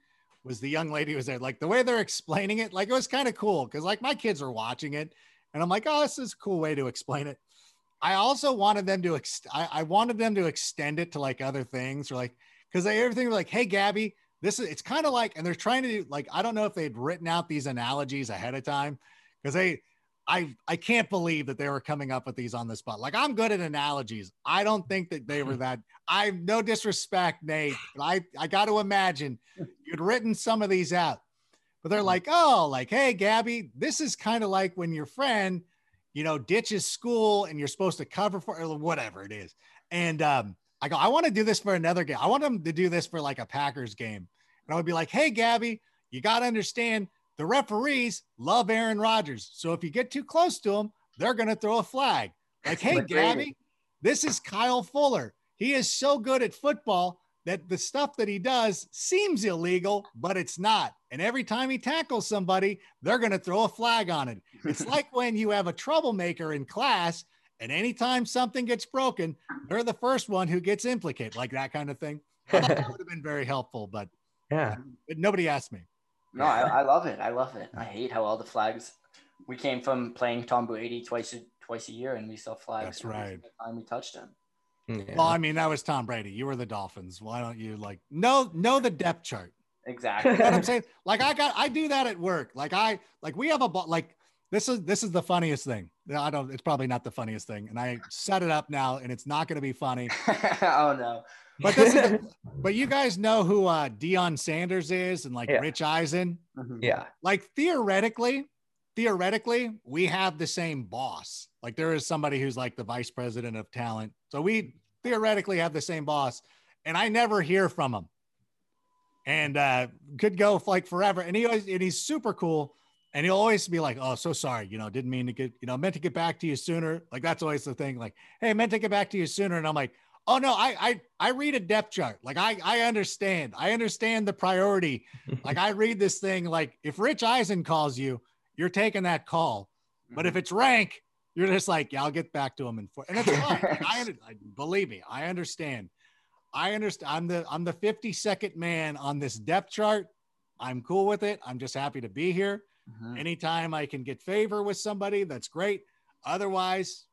was the young lady who was there. Like the way they're explaining it, like it was kind of cool because like my kids are watching it, and I'm like, oh, this is a cool way to explain it. I also wanted them to ex- I, I wanted them to extend it to like other things or like because they everything was like, hey Gabby, this is it's kind of like, and they're trying to do like I don't know if they'd written out these analogies ahead of time because they I I can't believe that they were coming up with these on the spot. Like I'm good at analogies. I don't think that they were hmm. that. I no disrespect, Nate, but I I got to imagine hmm. you'd written some of these out. But they're hmm. like, oh, like, hey, Gabby, this is kind of like when your friend, you know, ditches school and you're supposed to cover for or whatever it is. And um, I go, I want to do this for another game. I want them to do this for like a Packers game. And I would be like, hey, Gabby, you got to understand the referees love Aaron Rodgers. So if you get too close to them, they're going to throw a flag. Like, hey, Gabby, this is Kyle Fuller. He is so good at football that the stuff that he does seems illegal, but it's not. And every time he tackles somebody, they're going to throw a flag on it. It's like when you have a troublemaker in class, and anytime something gets broken, they're the first one who gets implicated, like that kind of thing. That would have been very helpful, but, Yeah. but nobody asked me. No, I, I love it. I love it. I hate how all the flags. We came from playing Tom Brady twice a twice a year, and we saw flags. That's right. single Time we touched him. Yeah. Well, I mean, that was Tom Brady. You were the Dolphins. Why don't you like know know the depth chart? Exactly. You know what I'm saying? Like I got I do that at work. Like I like we have a like this is this is the funniest thing. I don't. It's probably not the funniest thing, and I set it up now, and it's not going to be funny. oh no. But this is, but you guys know who uh Deion Sanders is, and like Yeah. Rich Eisen. Mhm. yeah. Like theoretically, theoretically, we have the same boss. Like there is somebody who's like the vice president of talent. So we theoretically have the same boss, and I never hear from him. And uh could go like forever. And he always and he's super cool. And he'll always be like, Oh, so sorry, you know, didn't mean to get, you know, meant to get back to you sooner. Like that's always the thing. Like, hey, meant to get back to you sooner. And I'm like, oh no, I I I read a depth chart. Like I I understand. I understand the priority like I read this thing like if Rich Eisen calls you, you're taking that call. But if it's Rank, you're just like, yeah, I'll get back to him and and it's fine. Like, I, I believe me, I understand. I understand. I'm the I'm the 52nd man on this depth chart. I'm cool with it. I'm just happy to be here. Mhm. Anytime I can get favor with somebody, that's great. Otherwise,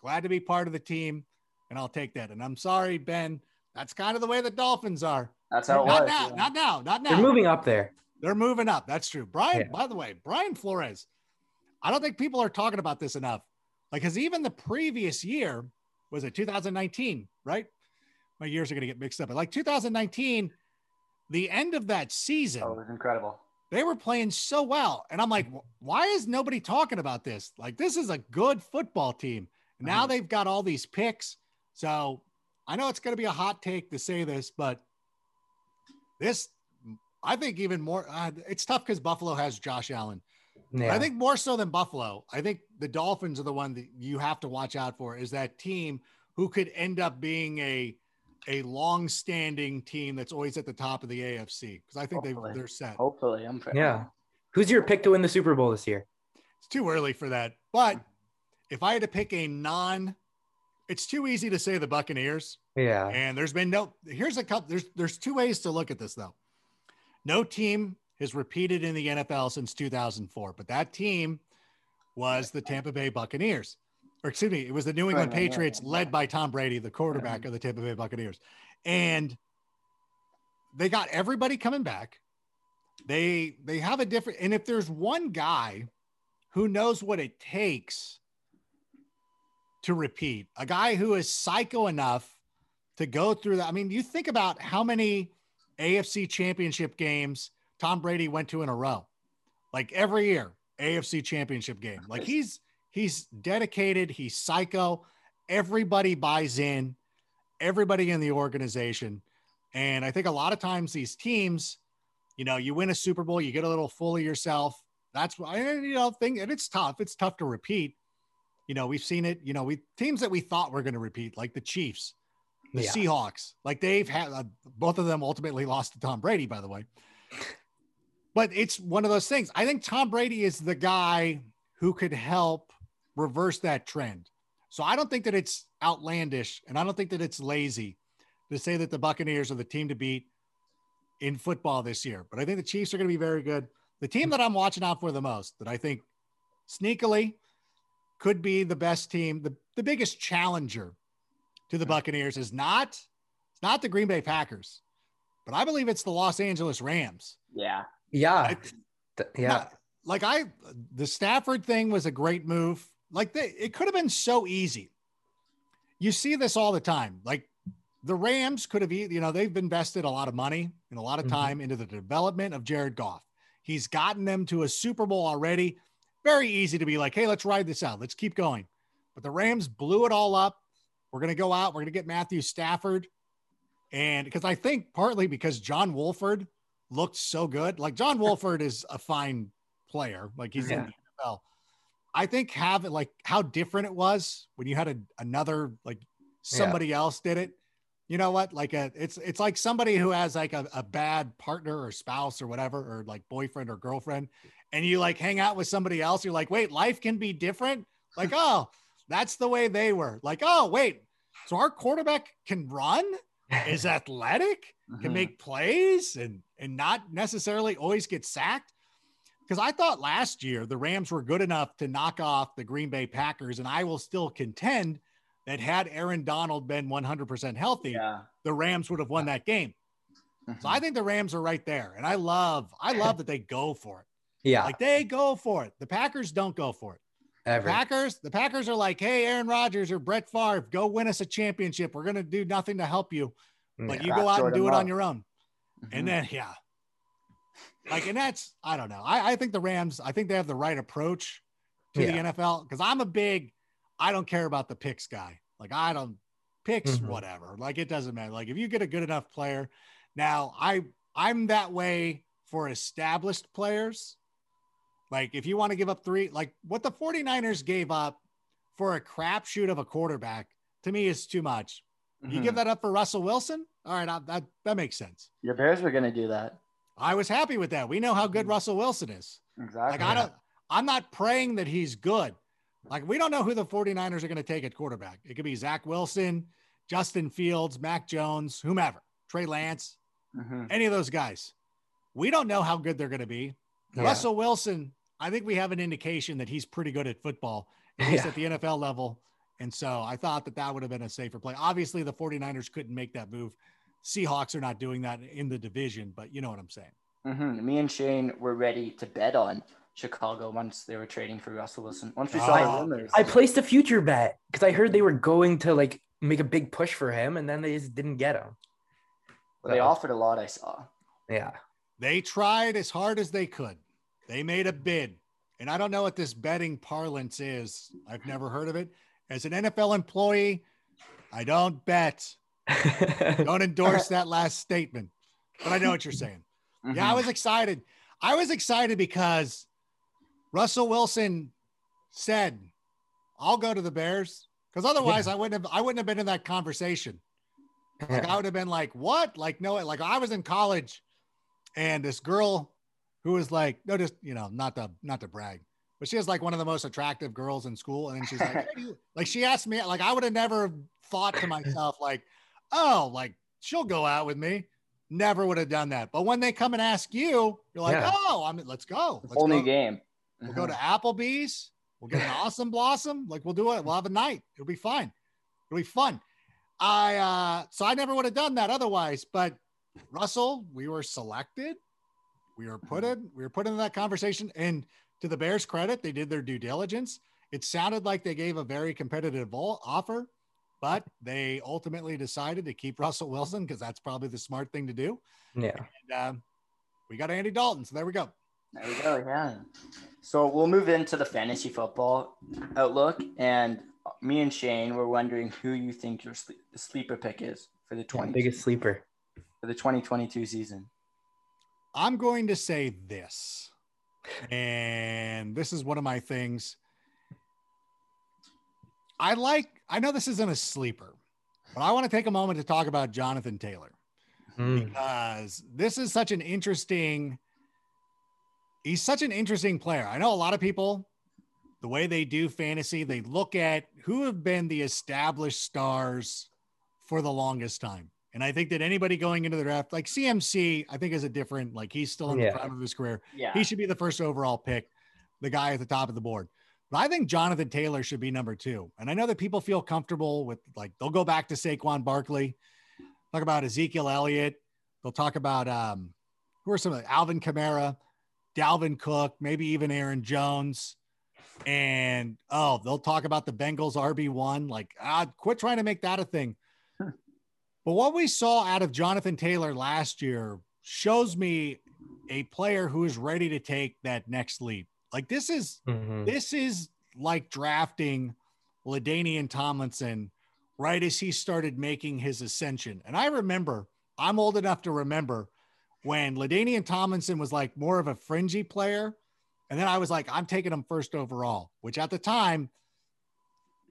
glad to be part of the team, and I'll take that. And I'm sorry, Ben. That's kind of the way the Dolphins are. That's how it Not was. now, yeah. not now, not now. They're moving up there. They're moving up. That's true. Brian, Yeah. by the way, Brian Flores, I don't think people are talking about this enough. Like, because even the previous year was it 2019, right? My years are going to get mixed up. But like 2019, the end of that season, Oh, it was incredible. they were playing so well. And I'm like, why is nobody talking about this? Like, this is a good football team. Now Mhm. they've got all these picks. So I know it's going to be a hot take to say this, but this, I think, even more, uh, it's tough because Buffalo has Josh Allen. Yeah. I think more so than Buffalo, I think the Dolphins are the one that you have to watch out for is that team who could end up being a a long-standing team that's always at the top of the AFC because I think they Hopefully. they're set. Hopefully, I'm. yeah. Who's your pick to win the Super Bowl this year? It's too early for that. But if I had to pick a non, it's too easy to say the Buccaneers. Yeah. And there's been no. Here's a couple. There's there's two ways to look at this though. No team has repeated in the NFL since 2004, but that team was the Tampa Bay Buccaneers. Or excuse me, it was the New England Patriots led by Tom Brady, the quarterback of the Tampa Bay Buccaneers. And they got everybody coming back. They they have a different and if there's one guy who knows what it takes to repeat, a guy who is psycho enough to go through that. I mean, you think about how many AFC championship games Tom Brady went to in a row. Like every year, AFC championship game. Like he's he's dedicated, he's psycho. Everybody buys in, everybody in the organization. And I think a lot of times these teams, you know, you win a Super Bowl, you get a little full of yourself. That's why you know thing, and it's tough. It's tough to repeat. You know, we've seen it. You know, we teams that we thought were going to repeat, like the Chiefs, the Yeah. Seahawks, like they've had uh, both of them ultimately lost to Tom Brady, by the way. But it's one of those things. I think Tom Brady is the guy who could help reverse that trend. So I don't think that it's outlandish and I don't think that it's lazy to say that the Buccaneers are the team to beat in football this year. But I think the Chiefs are going to be very good. The team that I'm watching out for the most, that I think sneakily could be the best team, the, the biggest challenger to the Buccaneers is not it's not the Green Bay Packers, but I believe it's the Los Angeles Rams. Yeah. Yeah. I- yeah. Not- like I, the Stafford thing was a great move. Like they, it could have been so easy. You see this all the time. Like the Rams could have, you know, they've invested a lot of money and a lot of Mhm. time into the development of Jared Goff. He's gotten them to a Super Bowl already. Very easy to be like, hey, let's ride this out. Let's keep going. But the Rams blew it all up. We're going to go out. We're going to get Matthew Stafford. And because I think partly because John Wolford looked so good. Like John Wolford is a fine player. Like he's in the NFL. I think have it like how different it was when you had a, another like somebody else did it. You know what? Like a it's it's like somebody who has like a, a bad partner or spouse or whatever, or like boyfriend or girlfriend, and you like hang out with somebody else. You're like, wait, life can be different. Like, oh, that's the way they were. Like, oh, wait, so our quarterback can run, is athletic, can Mhm. make plays, and and not necessarily always get sacked. Because I thought last year the Rams were good enough to knock off the Green Bay Packers, and I will still contend that had Aaron Donald been 100% healthy, Yeah. the Rams would have won that game. So Mhm. I think the Rams are right there, and I love I love that they go for it. Yeah. Like they go for it. The Packers don't go for it. ever. Packers, the Packers are like, hey, Aaron Rodgers or Brett Favre, go win us a championship. We're gonna do nothing to help you, but Yeah. you go out and do it on your own. And Mhm. then yeah. Like, and that's I don't know. I, I think the Rams, I think they have the right approach to Yeah. the NFL because I'm a big, I don't care about the picks guy. Like I don't picks, Mhm. whatever. Like it doesn't matter. Like if you get a good enough player, now I I'm that way for established players. Like if you want to give up three, like what the 49ers gave up for a crapshoot of a quarterback, to me is too much. You Mhm. give that up for Russell Wilson? All right, I, that that makes sense. Your Bears were gonna do that. I was happy with that. We know how good Russell Wilson is. Exactly. Like I don't I'm not praying that he's good. Like we don't know who the 49ers are going to take at quarterback. It could be Zach Wilson, Justin Fields, Mac Jones, whomever, Trey Lance, Mhm. any of those guys. We don't know how good they're going to be. Yeah. Russell Wilson, I think we have an indication that he's pretty good at football, at least Yeah. at the NFL level. And so I thought that that would have been a safer play. Obviously, the 49ers couldn't make that move. Seahawks are not doing that in the division, but you know what I'm saying. Mhm. Me and Shane were ready to bet on Chicago once they were trading for Russell Wilson. Once we saw Oh. the rumors. I placed a future bet because I heard they were going to like make a big push for him, and then they just didn't get him. they So, offered a lot. I saw. Yeah. They tried as hard as they could. They made a bid. And I don't know what this betting parlance is. I've never heard of it. As an NFL employee, I don't bet. Don't endorse that last statement. But I know what you're saying. Yeah, I Mhm. was excited. I was excited because Russell Wilson said, "I'll go to the Bears." Because otherwise, I wouldn't have. I wouldn't have been in that conversation. Like I would have been like, "What?" Like no, like I was in college, and this girl who was like, no, just you know, not to not to brag, but she was like one of the most attractive girls in school, and then she's like, "Hey, like she asked me, like I would have never thought to myself, like, oh, like she'll go out with me. Never would have done that. But when they come and ask you, you're like, Yeah. oh, I'm let's go. Let's Whole go. new game. We'll go to Applebee's. We'll get an awesome blossom. Like we'll do it. We'll have a night. It'll be fine. It'll be fun. I uh so I never would have done that otherwise. But Russell, we were selected. We were put in, we were put into that conversation. And to the Bears' credit, they did their due diligence. It sounded like they gave a very competitive offer, but they ultimately decided to keep Russell Wilson because that's probably the smart thing to do. yeah. And um, we got Andy Dalton. So there we go. There we go. Yeah. So we'll move into the fantasy football outlook, and me and Shane were wondering who you think your sleeper pick is for the Yeah, biggest sleeper. for the twenty twenty two season. I'm going to say this, and this is one of my things. I like, I know this isn't a sleeper, but I want to take a moment to talk about Jonathan Taylor Mm. because this is such an interesting, he's such an interesting player. I know a lot of people, the way they do fantasy, they look at who have been the established stars for the longest time. And I think that anybody going into the draft, like CMC, I think is a different, like he's still in Yeah. the prime of his career. Yeah. He should be the first overall pick, the guy at the top of the board. But I think Jonathan Taylor should be number two. And I know that people feel comfortable with like they'll go back to Saquon Barkley, talk about Ezekiel Elliott. They'll talk about um, who are some of the Alvin Kamara, Dalvin Cook, maybe even Aaron Jones. And oh, they'll talk about the Bengals RB1. Like, ah, quit trying to make that a thing. But what we saw out of Jonathan Taylor last year shows me a player who is ready to take that next leap. Like this is Mhm. this is like drafting LaDainian Tomlinson right as he started making his ascension. And I remember, I'm old enough to remember when LaDainian Tomlinson was like more of a fringy player. And then I was like, I'm taking him first overall, which at the time,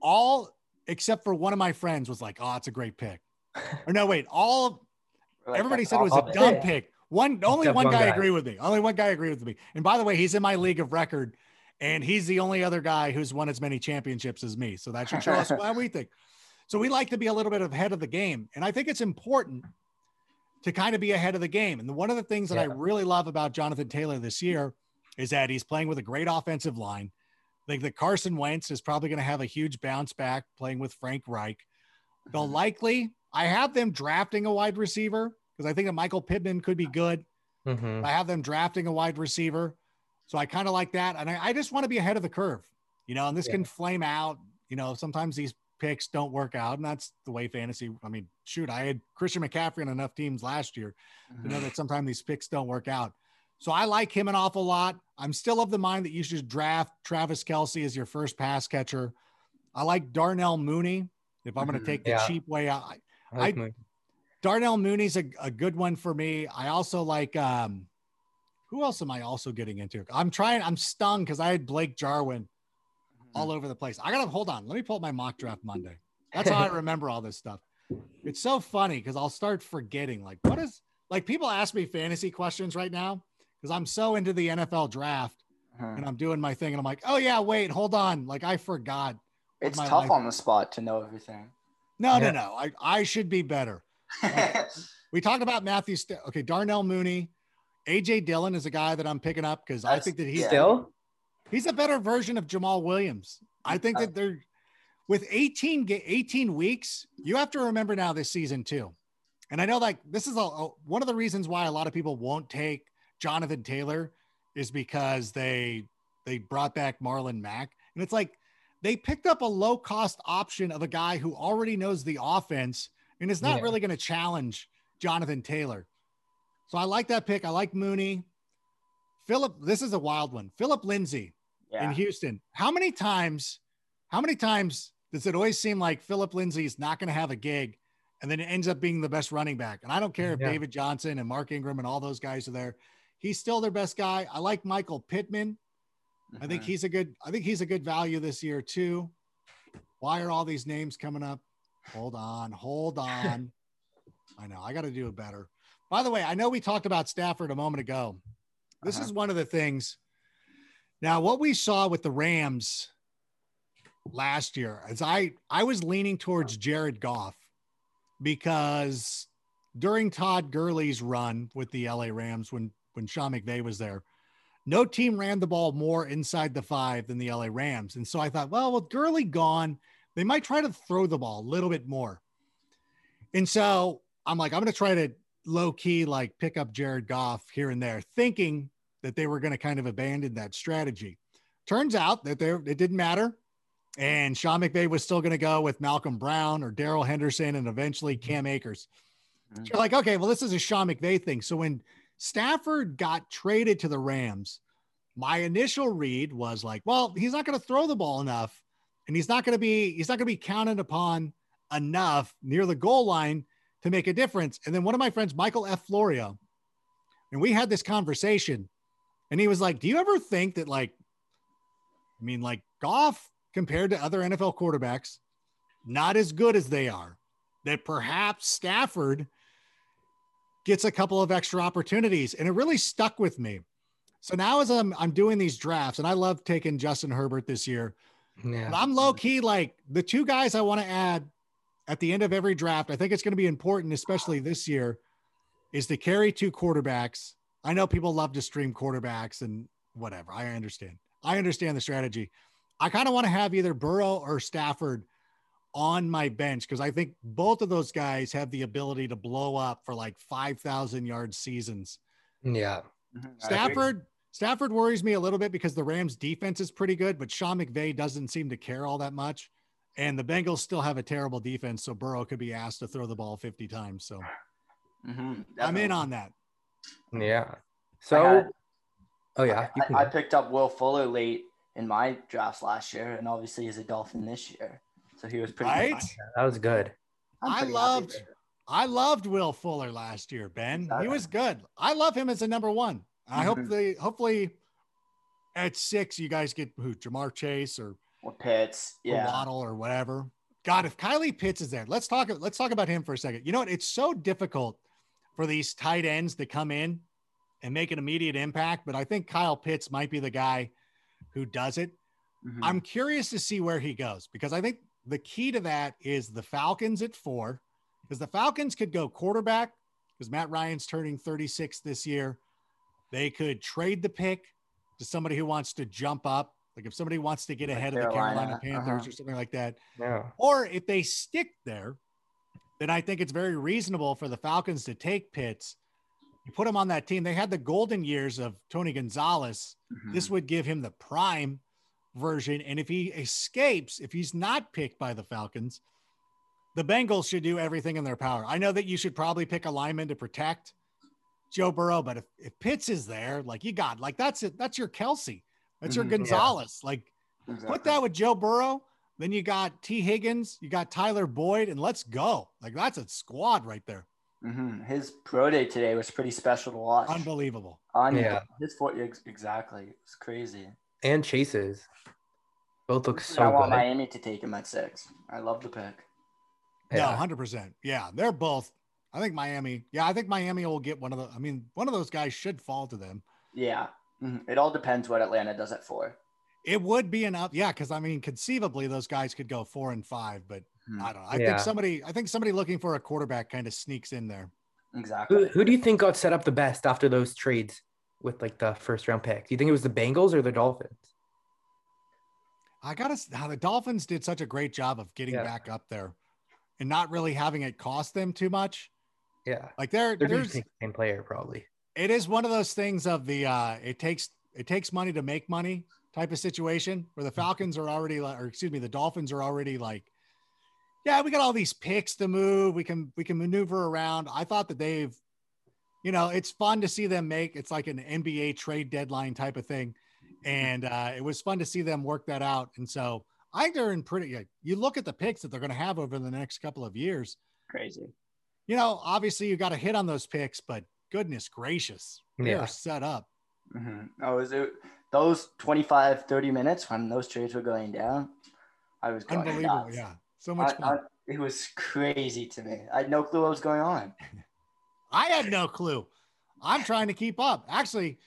all except for one of my friends was like, oh, it's a great pick. Or no, wait, all like Everybody said it was a dumb Yeah. pick. One only one one guy, guy. agreed with me. Only one guy agreed with me. And by the way, he's in my league of record, and he's the only other guy who's won as many championships as me. So that should show us what we think. So we like to be a little bit ahead of the game, and I think it's important to kind of be ahead of the game. And one of the things that I really love about Jonathan Taylor this year is that he's playing with a great offensive line. I think that Carson Wentz is probably going to have a huge bounce back playing with Frank Reich. They'll Mhm. likely, I have them drafting a wide receiver because I think that Michael Pittman could be good. Mhm. I have them drafting a wide receiver. So I kind of like that. And I, I just want to be ahead of the curve, you know, and this Yeah. can flame out. You know, sometimes these picks don't work out. And that's the way fantasy, I mean, shoot, I had Christian McCaffrey on enough teams last year to know that sometimes these picks don't work out. So I like him an awful lot. I'm still of the mind that you should draft Travis Kelce as your first pass catcher. I like Darnell Mooney. If I'm going to take the Yeah. cheap way out, I- I like I- Darnell Mooney's a, a good one for me. I also like um who else am I also getting into? I'm trying, I'm stung because I had Blake Jarwin all over the place. I gotta hold on. Let me pull up my mock draft Monday. That's how I remember all this stuff. It's so funny because I'll start forgetting. Like, what is like people ask me fantasy questions right now because I'm so into the NFL draft Mhm. and I'm doing my thing and I'm like, oh yeah, wait, hold on. Like I forgot. It's tough life. on the spot to know everything. No, Yeah. no, no. I, I should be better. We talked about Matthew. St- okay, Darnell Mooney, AJ Dillon is a guy that I'm picking up because I think that he's. Still? he's a better version of Jamaal Williams. I think uh, that they're with 18 ga- 18 weeks. You have to remember now this season too, and I know like this is a, a- one of the reasons why a lot of people won't take Jonathan Taylor is because they they brought back Marlon Mack, and it's like they picked up a low cost option of a guy who already knows the offense and is not Yeah. really going to challenge Jonathan Taylor. So I like that pick. I like Mooney. Phillip, this is a wild one. Phillip Lindsay in. Houston. How many times, how many times does it always seem like Phillip Lindsay is not going to have a gig and then it ends up being the best running back? And I don't care if Yeah. David Johnson and Mark Ingram and all those guys are there. He's still their best guy. I like Michael Pittman. I think Mhm. he's a good, I think he's a good value this year too. Why are all these names coming up? Hold on, hold on. I know I got to do it better. By the way, I know we talked about Stafford a moment ago. This Uh-huh. is one of the things. Now, what we saw with the Rams last year as I I was leaning towards Jared Goff because during Todd Gurley's run with the LA Rams when when Sean McVay was there, no team ran the ball more inside the five than the LA Rams. And so I thought, well, with Gurley gone, they might try to throw the ball a little bit more. And so I'm like, I'm going to try to low key like pick up Jared Goff here and there, thinking that they were going to kind of abandon that strategy. Turns out that there it didn't matter. And Sean McVay was still going to go with Malcolm Brown or Darrell Henderson and eventually mm-hmm. Cam Akers. Mm-hmm. So you're like, okay, well, this is a Sean McVay thing. So when Stafford got traded to the Rams, my initial read was like, well, he's not going to throw the ball enough, and he's not going to be he's not going to be counted upon enough near the goal line to make a difference. And then one of my friends, Michael F. Florio, and we had this conversation, and he was like, "Do you ever think that like, I mean, like Goff compared to other NFL quarterbacks, not as good as they are, that perhaps Stafford." Gets a couple of extra opportunities and it really stuck with me. So now as I'm I'm doing these drafts and I love taking Justin Herbert this year, but Yeah. I'm low key like the two guys I want to add at the end of every draft. I think it's going to be important, especially this year, is to carry two quarterbacks. I know people love to stream quarterbacks and whatever. I understand. I understand the strategy. I kind of want to have either Burrow or Stafford on my bench because I think both of those guys have the ability to blow up for like 5,000 yard seasons. Yeah. Mhm, I agree. Stafford, Stafford worries me a little bit because the Rams defense is pretty good, but Sean McVay doesn't seem to care all that much. And the Bengals still have a terrible defense, so Burrow could be asked to throw the ball 50 times. So Mhm, I'm in on that. Yeah. I So, had- oh yeah, you I, I picked up Will Fuller late in my drafts last year, and obviously he's a Dolphin this year, so he was pretty. Right? good. that was good. I'm I pretty happy loved- I loved Will Fuller last year, Ben. He was good. I love him as a number one. I hope Mhm. they hopefully at six you guys get who Ja'Marr Chase or, Or Pitts, or yeah. Waddle or whatever. God, if Kylie Pitts is there, let's talk. Let's talk about him for a second. You know what? It's so difficult for these tight ends to come in and make an immediate impact, but I think Kyle Pitts might be the guy who does it. Mhm. I'm curious to see where he goes because I think the key to that is the Falcons at four, because the Falcons could go quarterback because Matt Ryan's turning 36 this year. They could trade the pick to somebody who wants to jump up. Like if somebody wants to get Like ahead of the Carolina Carolina, Panthers uh-huh. or something like that. Yeah. Or if they stick there, then I think it's very reasonable for the Falcons to take Pitts You put him on that team. They had the golden years of Tony Gonzalez. Mhm. This would give him the prime version. And if he escapes, if he's not picked by the Falcons, the Bengals should do everything in their power. I know that you should probably pick a lineman to protect Joe Burrow, but if, if Pitts is there, like you got, like that's it. That's your Kelce. That's your Mhm. Yeah. Gonzalez. Like Exactly. put that with Joe Burrow. Then you got Tee Higgins, you got Tyler Boyd, and let's go. Like that's a squad right there. Mhm. His pro day today was pretty special to watch. Unbelievable. On Yeah. his foot, ex- exactly. It's crazy. And Chase's. Both look so. I want good. Miami to take him at six. I love the pick. No, Yeah. hundred percent. Yeah, they're both. I think Miami. Yeah, I think Miami will get one of the. I mean, one of those guys should fall to them. Yeah. Mhm. It all depends what Atlanta does at four. It would be enough. Yeah, because I mean, conceivably, those guys could go four and five, but Hmm. I don't know. I Yeah. think somebody. I think somebody looking for a quarterback kind of sneaks in there. Exactly. Who, who do you think got set up the best after those trades with like the first round pick? Do you think it was the Bengals or the Dolphins? I gotta. How the Dolphins did such a great job of getting Yeah. back up there, and not really having it cost them too much. Yeah. Like there, They're there's. the same player, probably. it is one of those things of the uh it takes it takes money to make money type of situation where the Falcons are already like or excuse me the Dolphins are already like yeah we got all these picks to move we can we can maneuver around I thought that they've you know it's fun to see them make it's like an NBA trade deadline type of thing and uh it was fun to see them work that out and so I think they're in pretty like, you look at the picks that they're going to have over the next couple of years Crazy. you know obviously you got to hit on those picks but goodness gracious they Yeah. are set up hmm Oh, was it those 25, 30 minutes when those trades were going down? I was going Unbelievable. nuts. Yeah. So much I- fun. I- it was crazy to me. I had no clue what was going on. I had no clue. I'm trying to keep up. Actually,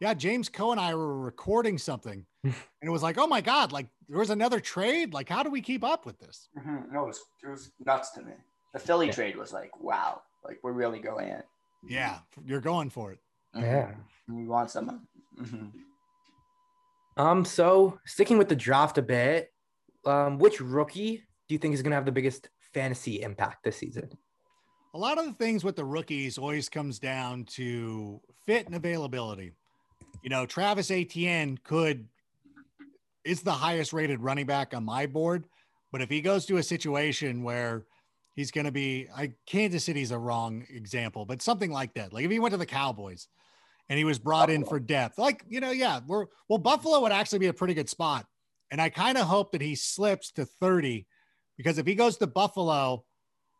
yeah, James Koh and I were recording something and it was like, oh my God, like there was another trade. Like, how do we keep up with this? Mhm. No, it was, it was nuts to me. The Philly Yeah. trade was like, wow, like we're really going in. Yeah, you're going for it. Mhm. Yeah. We want someone. Mhm. Um, so sticking with the draft a bit, um, which rookie do you think is gonna have the biggest fantasy impact this season? A lot of the things with the rookies always comes down to fit and availability. You know, Travis Etienne could is the highest rated running back on my board, but if he goes to a situation where he's going to be, I Kansas City's a wrong example, but something like that. Like if he went to the Cowboys and he was brought in for depth, like you know, yeah, we're well, Buffalo would actually be a pretty good spot, and I kind of hope that he slips to thirty because if he goes to Buffalo.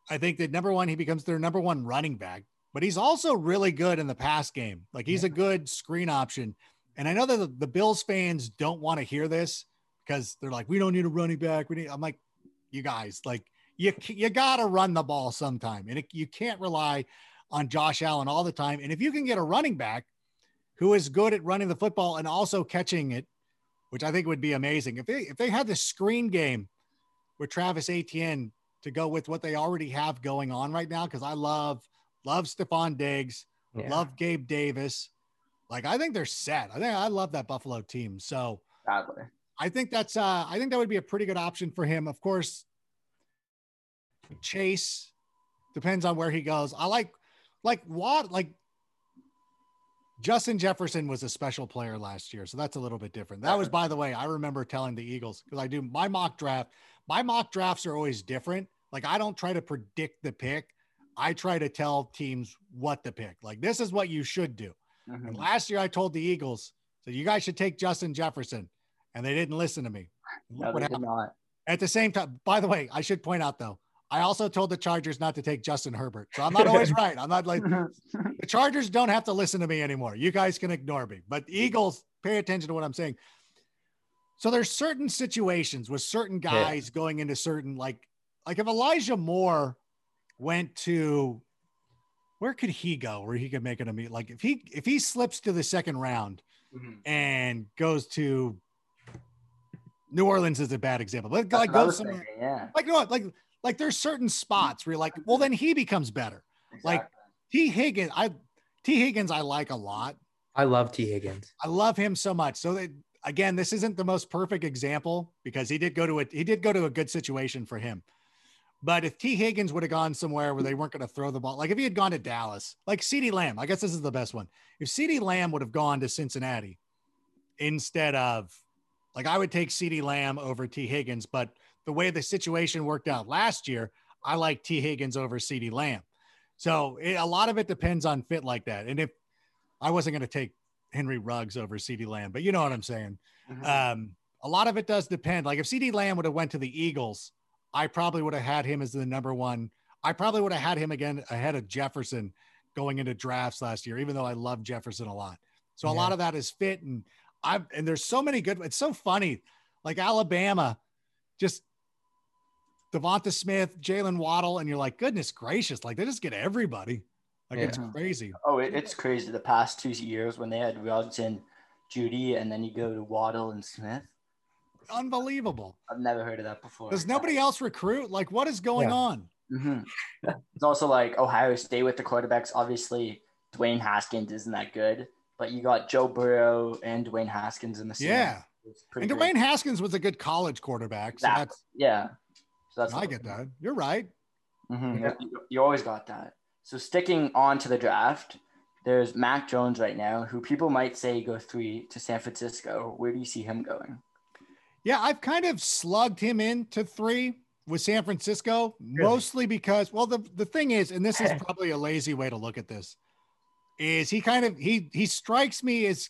I think that number one, he becomes their number one running back, but he's also really good in the pass game. Like he's a good screen option. And I know that the, the Bills fans don't want to hear this because they're like, we don't need a running back. We need, I'm like, you guys, like you, you got to run the ball sometime. And it, you can't rely on Josh Allen all the time. And if you can get a running back who is good at running the football and also catching it, which I think would be amazing. If they, if they had the screen game with Travis Etienne to go with what they already have going on right now because I love love Stefon Diggs, Yeah. love Gabe Davis. Like I think they're set. I think I love that Buffalo team. So Sadly. I think that's uh I think that would be a pretty good option for him. Of course, Chase depends on where he goes. I like like what like Justin Jefferson was a special player last year, so that's a little bit different. That was, by the way, I remember telling the Eagles because I do my mock draft. My mock drafts are always different. Like I don't try to predict the pick. I try to tell teams what to pick. Like this is what you should do. Mhm. And last year I told the Eagles that you guys should take Justin Jefferson, and they didn't listen to me. No, what happened. not. At the same time, by the way, I should point out though, I also told the Chargers not to take Justin Herbert. So I'm not always right. I'm not like the Chargers don't have to listen to me anymore. You guys can ignore me, but Eagles pay attention to what I'm saying. So there's certain situations with certain Yeah. guys going into certain like like if Elijah Moore went to where could he go where he could make it a meet? Like if he if he slips to the second round Mhm. and goes to New Orleans is a bad example, but That's like what I goes somewhere thinking, yeah. like no like like there's certain spots where you're like well then he becomes better. Like- Tee Higgins I Tee Higgins I like a lot. I love Tee Higgins. I love him so much. So that again this isn't the most perfect example because he did go to a he did go to a good situation for him But if Tee Higgins would have gone somewhere where they weren't going to throw the ball, like if he had gone to Dallas, like CeeDee Lamb, I guess this is the best one. If CeeDee Lamb would have gone to Cincinnati instead of, like, I would take CeeDee Lamb over Tee Higgins, but the way the situation worked out last year, I like T. Higgins over CeeDee Lamb. So it, a lot of it depends on fit like that. And if I wasn't going to take Henry Ruggs over CeeDee Lamb, but you know what I'm saying. Mhm. Um, a lot of it does depend. Like if CeeDee Lamb would have went to the Eagles, I probably would have had him as the number one. I probably would have had him again ahead of Jefferson going into drafts last year, even though I love Jefferson a lot. So a Yeah. lot of that is fit, and I and there's so many good. It's so funny, like Alabama, just DeVonta Smith, Jaylen Waddle, and you're like, goodness gracious, like they just get everybody. Like it's crazy. Oh, it, it's crazy. The past two years when they had Ruggs and Jeudy, and then you go to Waddle and Smith. Unbelievable. I've never heard of that before. Does nobody else recruit? Like, what is going Yeah. on? hmm It's also like Ohio State with the quarterbacks. Obviously, Dwayne Haskins isn't that good, but you got Joe Burrow and Dwayne Haskins in the same. Yeah. It's pretty And great. Dwayne Haskins was a good college quarterback. So That- that's, yeah. So that's I get that. You're right. Mhm. Yeah. You, you always got that. So sticking on to the draft, there's Mac Jones right now, who people might say go three to San Francisco. Where do you see him going? Yeah, I've kind of slugged him into three with San Francisco, mostly because, well, the, the thing is, and this is probably a lazy way to look at this, is he kind of he he strikes me as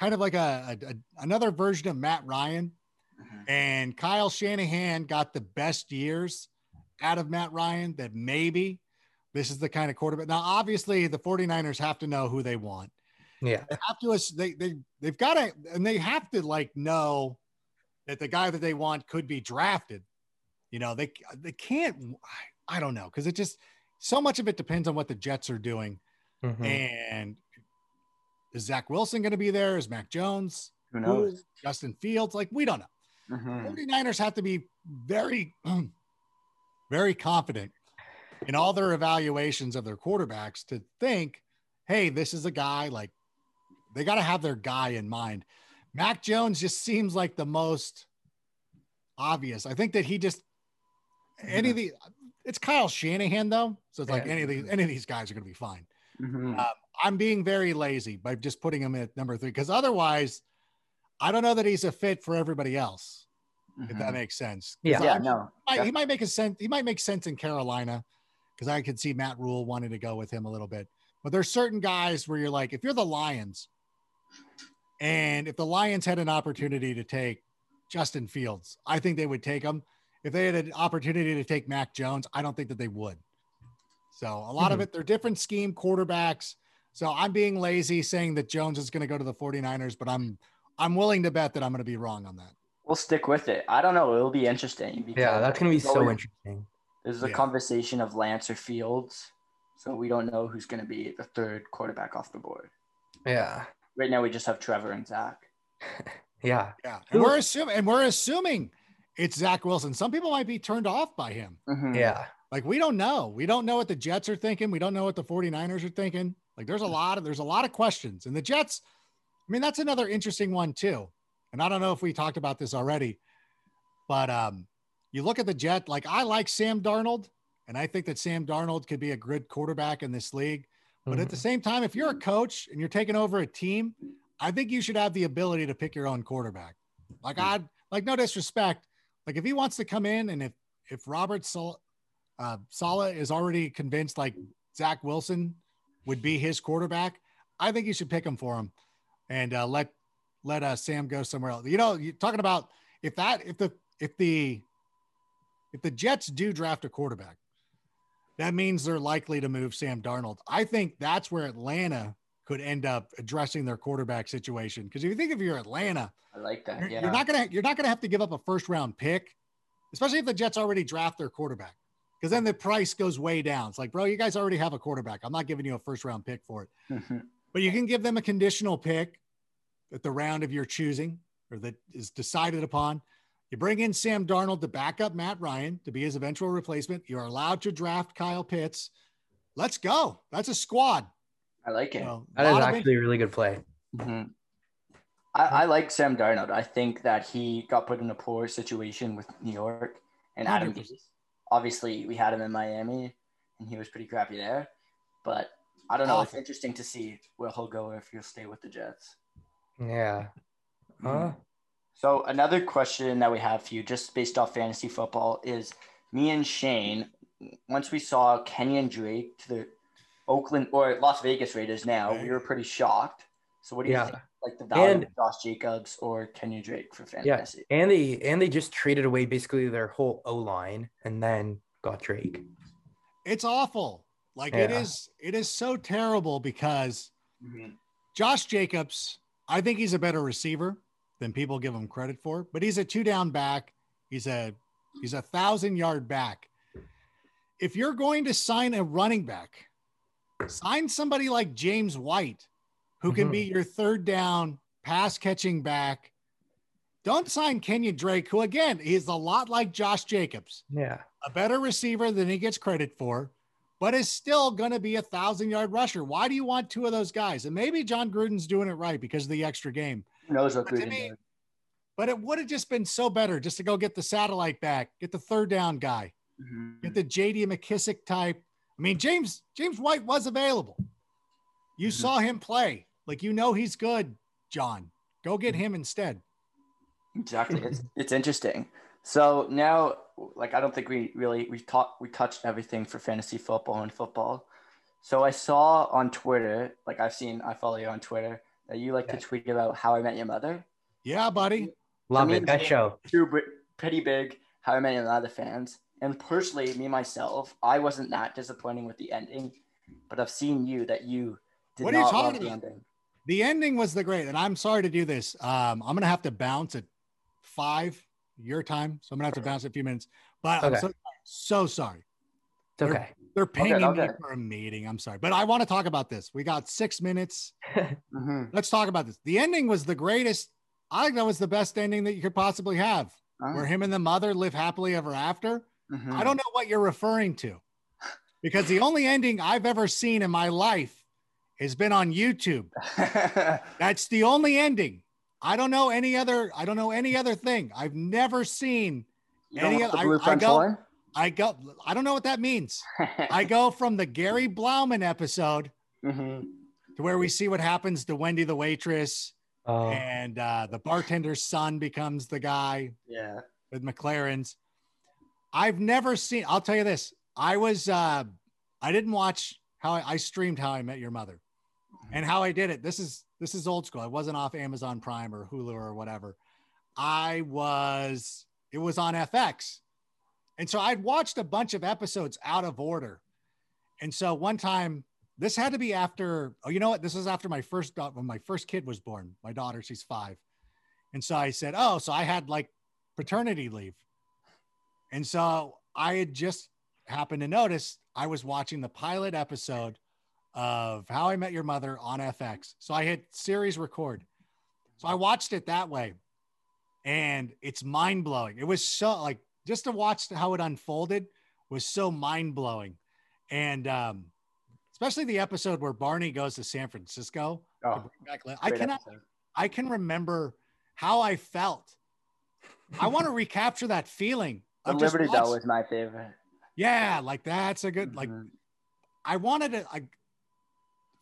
kind of like a, a, a another version of Matt Ryan. Mhm. And Kyle Shanahan got the best years out of Matt Ryan that maybe this is the kind of quarterback. Now, obviously, the 49ers have to know who they want. Yeah. They have to, they, they, they've got to, and they have to like know that the guy that they want could be drafted. You know, they, they can't, I don't know, because it just, so much of it depends on what the Jets are doing. Mhm. And is Zach Wilson going to be there? Is Mac Jones? Who knows? Justin Fields? Like, we don't know. Mhm. 49ers have to be very, very confident in all their evaluations of their quarterbacks to think, hey, this is a guy like they got to have their guy in mind. Mac Jones just seems like the most obvious. I think that he just any of the it's Kyle Shanahan though, so it's like Yeah. any of these any of these guys are going to be fine. Mhm. Uh, I'm being very lazy by just putting him at number three because otherwise, I don't know that he's a fit for everybody else. If that Mhm. makes sense. Yeah. Yeah, no. he might, he might make a sense. He might make sense in Carolina because I could see Matt Rhule wanting to go with him a little bit. But there's certain guys where you're like, if you're the Lions, and if the Lions had an opportunity to take Justin Fields, I think they would take him. If they had an opportunity to take Mac Jones, I don't think that they would. So a lot of Mhm. it, they're different scheme quarterbacks. So I'm being lazy saying that Jones is going to go to the 49ers, but I'm I'm willing to bet that I'm going to be wrong on that. We'll stick with it. I don't know. It'll be interesting. Because Yeah, that's gonna be so always- interesting. There's a Yeah. conversation of Lance or Fields, so we don't know who's going to be the third quarterback off the board. Yeah. Right now, we just have Trevor and Zach. Yeah. Yeah, and we're assuming, and we're assuming it's Zach Wilson. Some people might be turned off by him. Mhm. Yeah. Like we don't know. We don't know what the Jets are thinking. We don't know what the 49ers are thinking. Like there's a lot of there's a lot of questions. And the Jets, I mean, that's another interesting one too. And I don't know if we talked about this already, but um, you look at the Jet, like I like Sam Darnold, and I think that Sam Darnold could be a good quarterback in this league. But at the Mhm. same time, if you're a coach and you're taking over a team, I think you should have the ability to pick your own quarterback. Like I like no disrespect. Like if he wants to come in and if if Robert Sal- uh, Saleh is already convinced like Zach Wilson would be his quarterback, I think you should pick him for him and uh, let let uh, Sam go somewhere else. You know, you're talking about if that if the if the if the Jets do draft a quarterback, that means they're likely to move Sam Darnold. I think that's where Atlanta could end up addressing their quarterback situation. Because if you think if you're Atlanta, I like that. you're, yeah. you're not gonna you're not gonna have to give up a first round pick, especially if the Jets already draft their quarterback. Because then the price goes way down. It's like, bro, you guys already have a quarterback. I'm not giving you a first round pick for it. But you can give them a conditional pick at the round of your choosing or that is decided upon. You bring in Sam Darnold to back up Matt Ryan to be his eventual replacement. You're allowed to draft Kyle Pitts. Let's go. That's a squad. I like it. You know, That is lot of actually a really good play. Mhm. I, I like Sam Darnold. I think that he got put in a poor situation with New York and Adam obviously we had him in Miami, and he was pretty crappy there. But I don't know. It's interesting to see where he'll go if he'll stay with the Jets. Yeah. Huh? So another question that we have for you, just based off fantasy football, is me and Shane. Once we saw Kenyon Drake to the Oakland or Las Vegas Raiders, now we were pretty shocked. So what do you Yeah. think? Like the value And- of Josh Jacobs or Kenyon Drake for fantasy. Yeah. fantasy? And they and they just traded away basically their whole O line and then got Drake. It's awful. Like it Yeah. is. It is so terrible because Mhm. Josh Jacobs, I think he's a better receiver than people give him credit for, but he's a two down back. He's a he's a thousand yard back. If you're going to sign a running back, sign somebody like James White, who can Mhm. be your third down pass catching back. Don't sign Kenyon Drake, who again is a lot like Josh Jacobs, Yeah. a better receiver than he gets credit for, but is still going to be a thousand yard rusher. Why do you want two of those guys? And maybe Jon Gruden's doing it right because of the extra game. Who knows what But Gruden me-? But it would have just been so better just to go get the satellite back, get the third down guy, Mhm. get the JD McKissic type. I mean, James James White was available. You Mhm. saw him play. Like you know he's good, Jon. Go get him instead. Exactly. It's it's interesting. So now, like, I don't think we really we talked we touched everything for fantasy football and football. So I saw on Twitter, like I've seen, I follow you on Twitter, that you like to tweet about How I Met Your Mother. Yeah, buddy. Love me it. That show. Two br- pretty big How I Met Your Mother fans, and personally, me myself, I wasn't that disappointing with the ending, but I've seen you that you did What are you not talking love the ending. The ending was the great, and I'm sorry to do this. Um, I'm gonna have to bounce at five your time, so I'm gonna have to bounce in a few minutes. But I'm so, so sorry. It's okay. They're pinging me okay. for a meeting. I'm sorry, but I want to talk about this. We got six minutes. Mhm. Let's talk about this. The ending was the greatest. I think that was the best ending that you could possibly have, Oh, where him and the mother live happily ever after. mhm. I don't know what you're referring to, because the only ending I've ever seen in my life has been on YouTube. That's the only ending. I don't know any other. I don't know any other thing. I've never seen. you Any other- I- I go- horn? I go. I don't know what that means. I go from the Gary Blauman episode Mhm. to where we see what happens to Wendy the waitress, Oh, and uh, the bartender's son becomes the guy Yeah. with McLaren's. I've never seen. I'll tell you this. I was. Uh, I didn't watch how I, I streamed How I Met Your Mother, and how I did it. This is this is old school. I wasn't off Amazon Prime or Hulu or whatever. I was. It was on FX, and so I'd watched a bunch of episodes out of order. And so one time, this had to be after. Oh, you know what? This was after my first when my first kid was born. My daughter, she's five, and so I said, "Oh, so I had like paternity leave." And so I had just happened to notice I was watching the pilot episode of How I Met Your Mother on FX. So I hit series record. So I watched it that way. And it's mind blowing. It was so like just to watch how it unfolded was so mind blowing. And um, especially the episode where Barney goes to San Francisco. to Oh, bring back Lin- I cannot episode. I can remember how I felt. I want to recapture that feeling. The just Liberty Bell was my favorite. yeah, like that's a good like Mhm. I wanted to like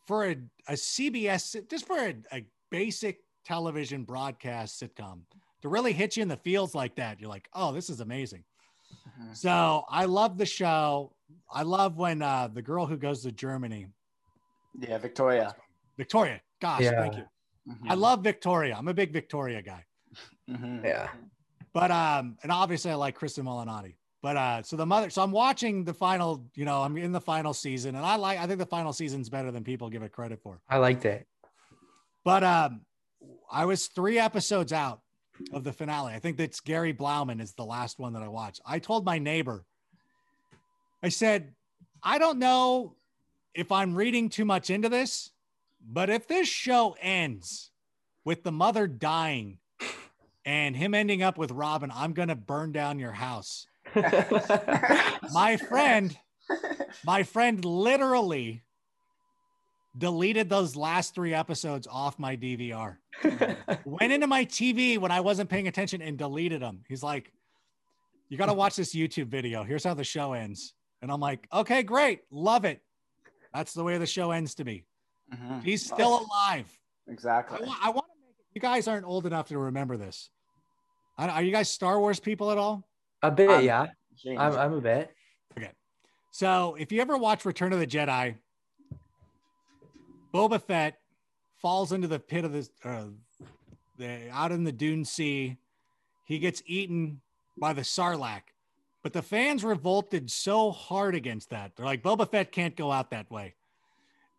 for a, a CBS just for a, a basic television broadcast sitcom to really hit you in the feels like that. You're like, oh, this is amazing. Mhm. So I love the show. I love when uh, the girl who goes to Germany, yeah, Victoria. Victoria. Gosh, Yeah. thank you. Mhm. I love Victoria. I'm a big Victoria guy. Mhm. yeah. But um, and obviously I like Kristen Molinati. But uh, so the mother, so I'm watching the final. You know, I'm in the final season, and I like. I think the final season's better than people give it credit for. I liked it. But um, I was three episodes out of the finale. I think that's Gary Blauman is the last one that I watched. I told my neighbor, I said, I don't know if I'm reading too much into this, but if this show ends with the mother dying and him ending up with Robin, I'm going to burn down your house. My friend, my friend literally deleted those last three episodes off my DVR. Went into my TV when I wasn't paying attention and deleted them. He's like, you got to watch this YouTube video. Here's how the show ends. And I'm like, okay, great. Love it. That's the way the show ends to me. Mhm. He's still alive. Exactly. I, wa- I want to make it. You guys aren't old enough to remember this. I- Are you guys Star Wars people at all? A bit, Um, yeah. I'm, I'm a bit. Okay. So if you ever watch Return of the Jedi, Boba Fett falls into the pit of the, uh, the out in the Dune Sea. He gets eaten by the Sarlacc, but the fans revolted so hard against that. They're like, Boba Fett can't go out that way.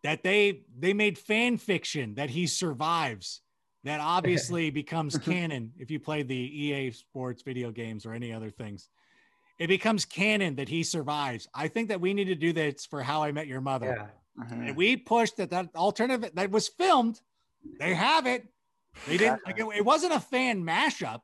That they they made fan fiction that he survives. That obviously becomes canon if you play the EA Sports video games or any other things. It becomes canon that he survives. I think that we need to do this for How I Met Your Mother. Yeah. Mhm. And we pushed that that alternative that was filmed. They have it. They didn't like it, it wasn't a fan mashup.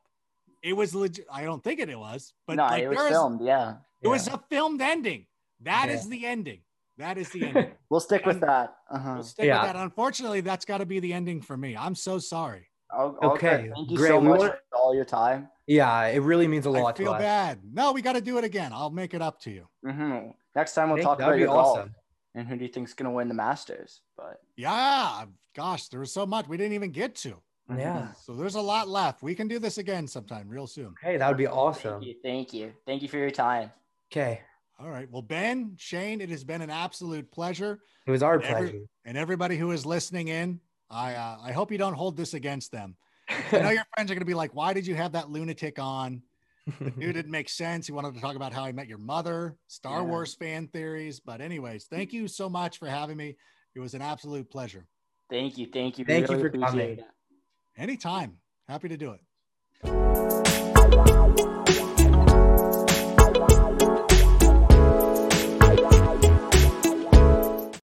It was legit. I don't think it, it was, but no, like it was there is- filmed. Yeah, it was a filmed ending. That is Yeah. the ending. That is the ending. we'll stick with that. Uh-huh. We'll stick Yeah. with that. Unfortunately, that's got to be the ending for me. I'm so sorry. Oh, Okay, Thank you great. so much wanna- for all your time. Yeah, it really means a lot I feel to us. bad. No, we got to do it again. I'll make it up to you. hmm Next time we'll Thank- talk that'd about be your golf awesome. And who do you think's gonna win the Masters? But Yeah. Gosh, there was so much we didn't even get to. Yeah. So there's a lot left. We can do this again sometime real soon. Hey, that would be awesome. Thank you, thank you, thank you for your time. Okay. All right. Well, Ben, Shane, it has been an absolute pleasure. It was our Every- pleasure. And everybody who is listening in, I uh, I hope you don't hold this against them. I know your friends are going to be like, "Why did you have that lunatic on? Dude, didn't make sense. He wanted to talk about how I met your mother, Star Yeah. Wars fan theories." But anyways, thank you so much for having me. It was an absolute pleasure. Thank you, thank you. Thank you for coming. it. Anytime. Happy to do it.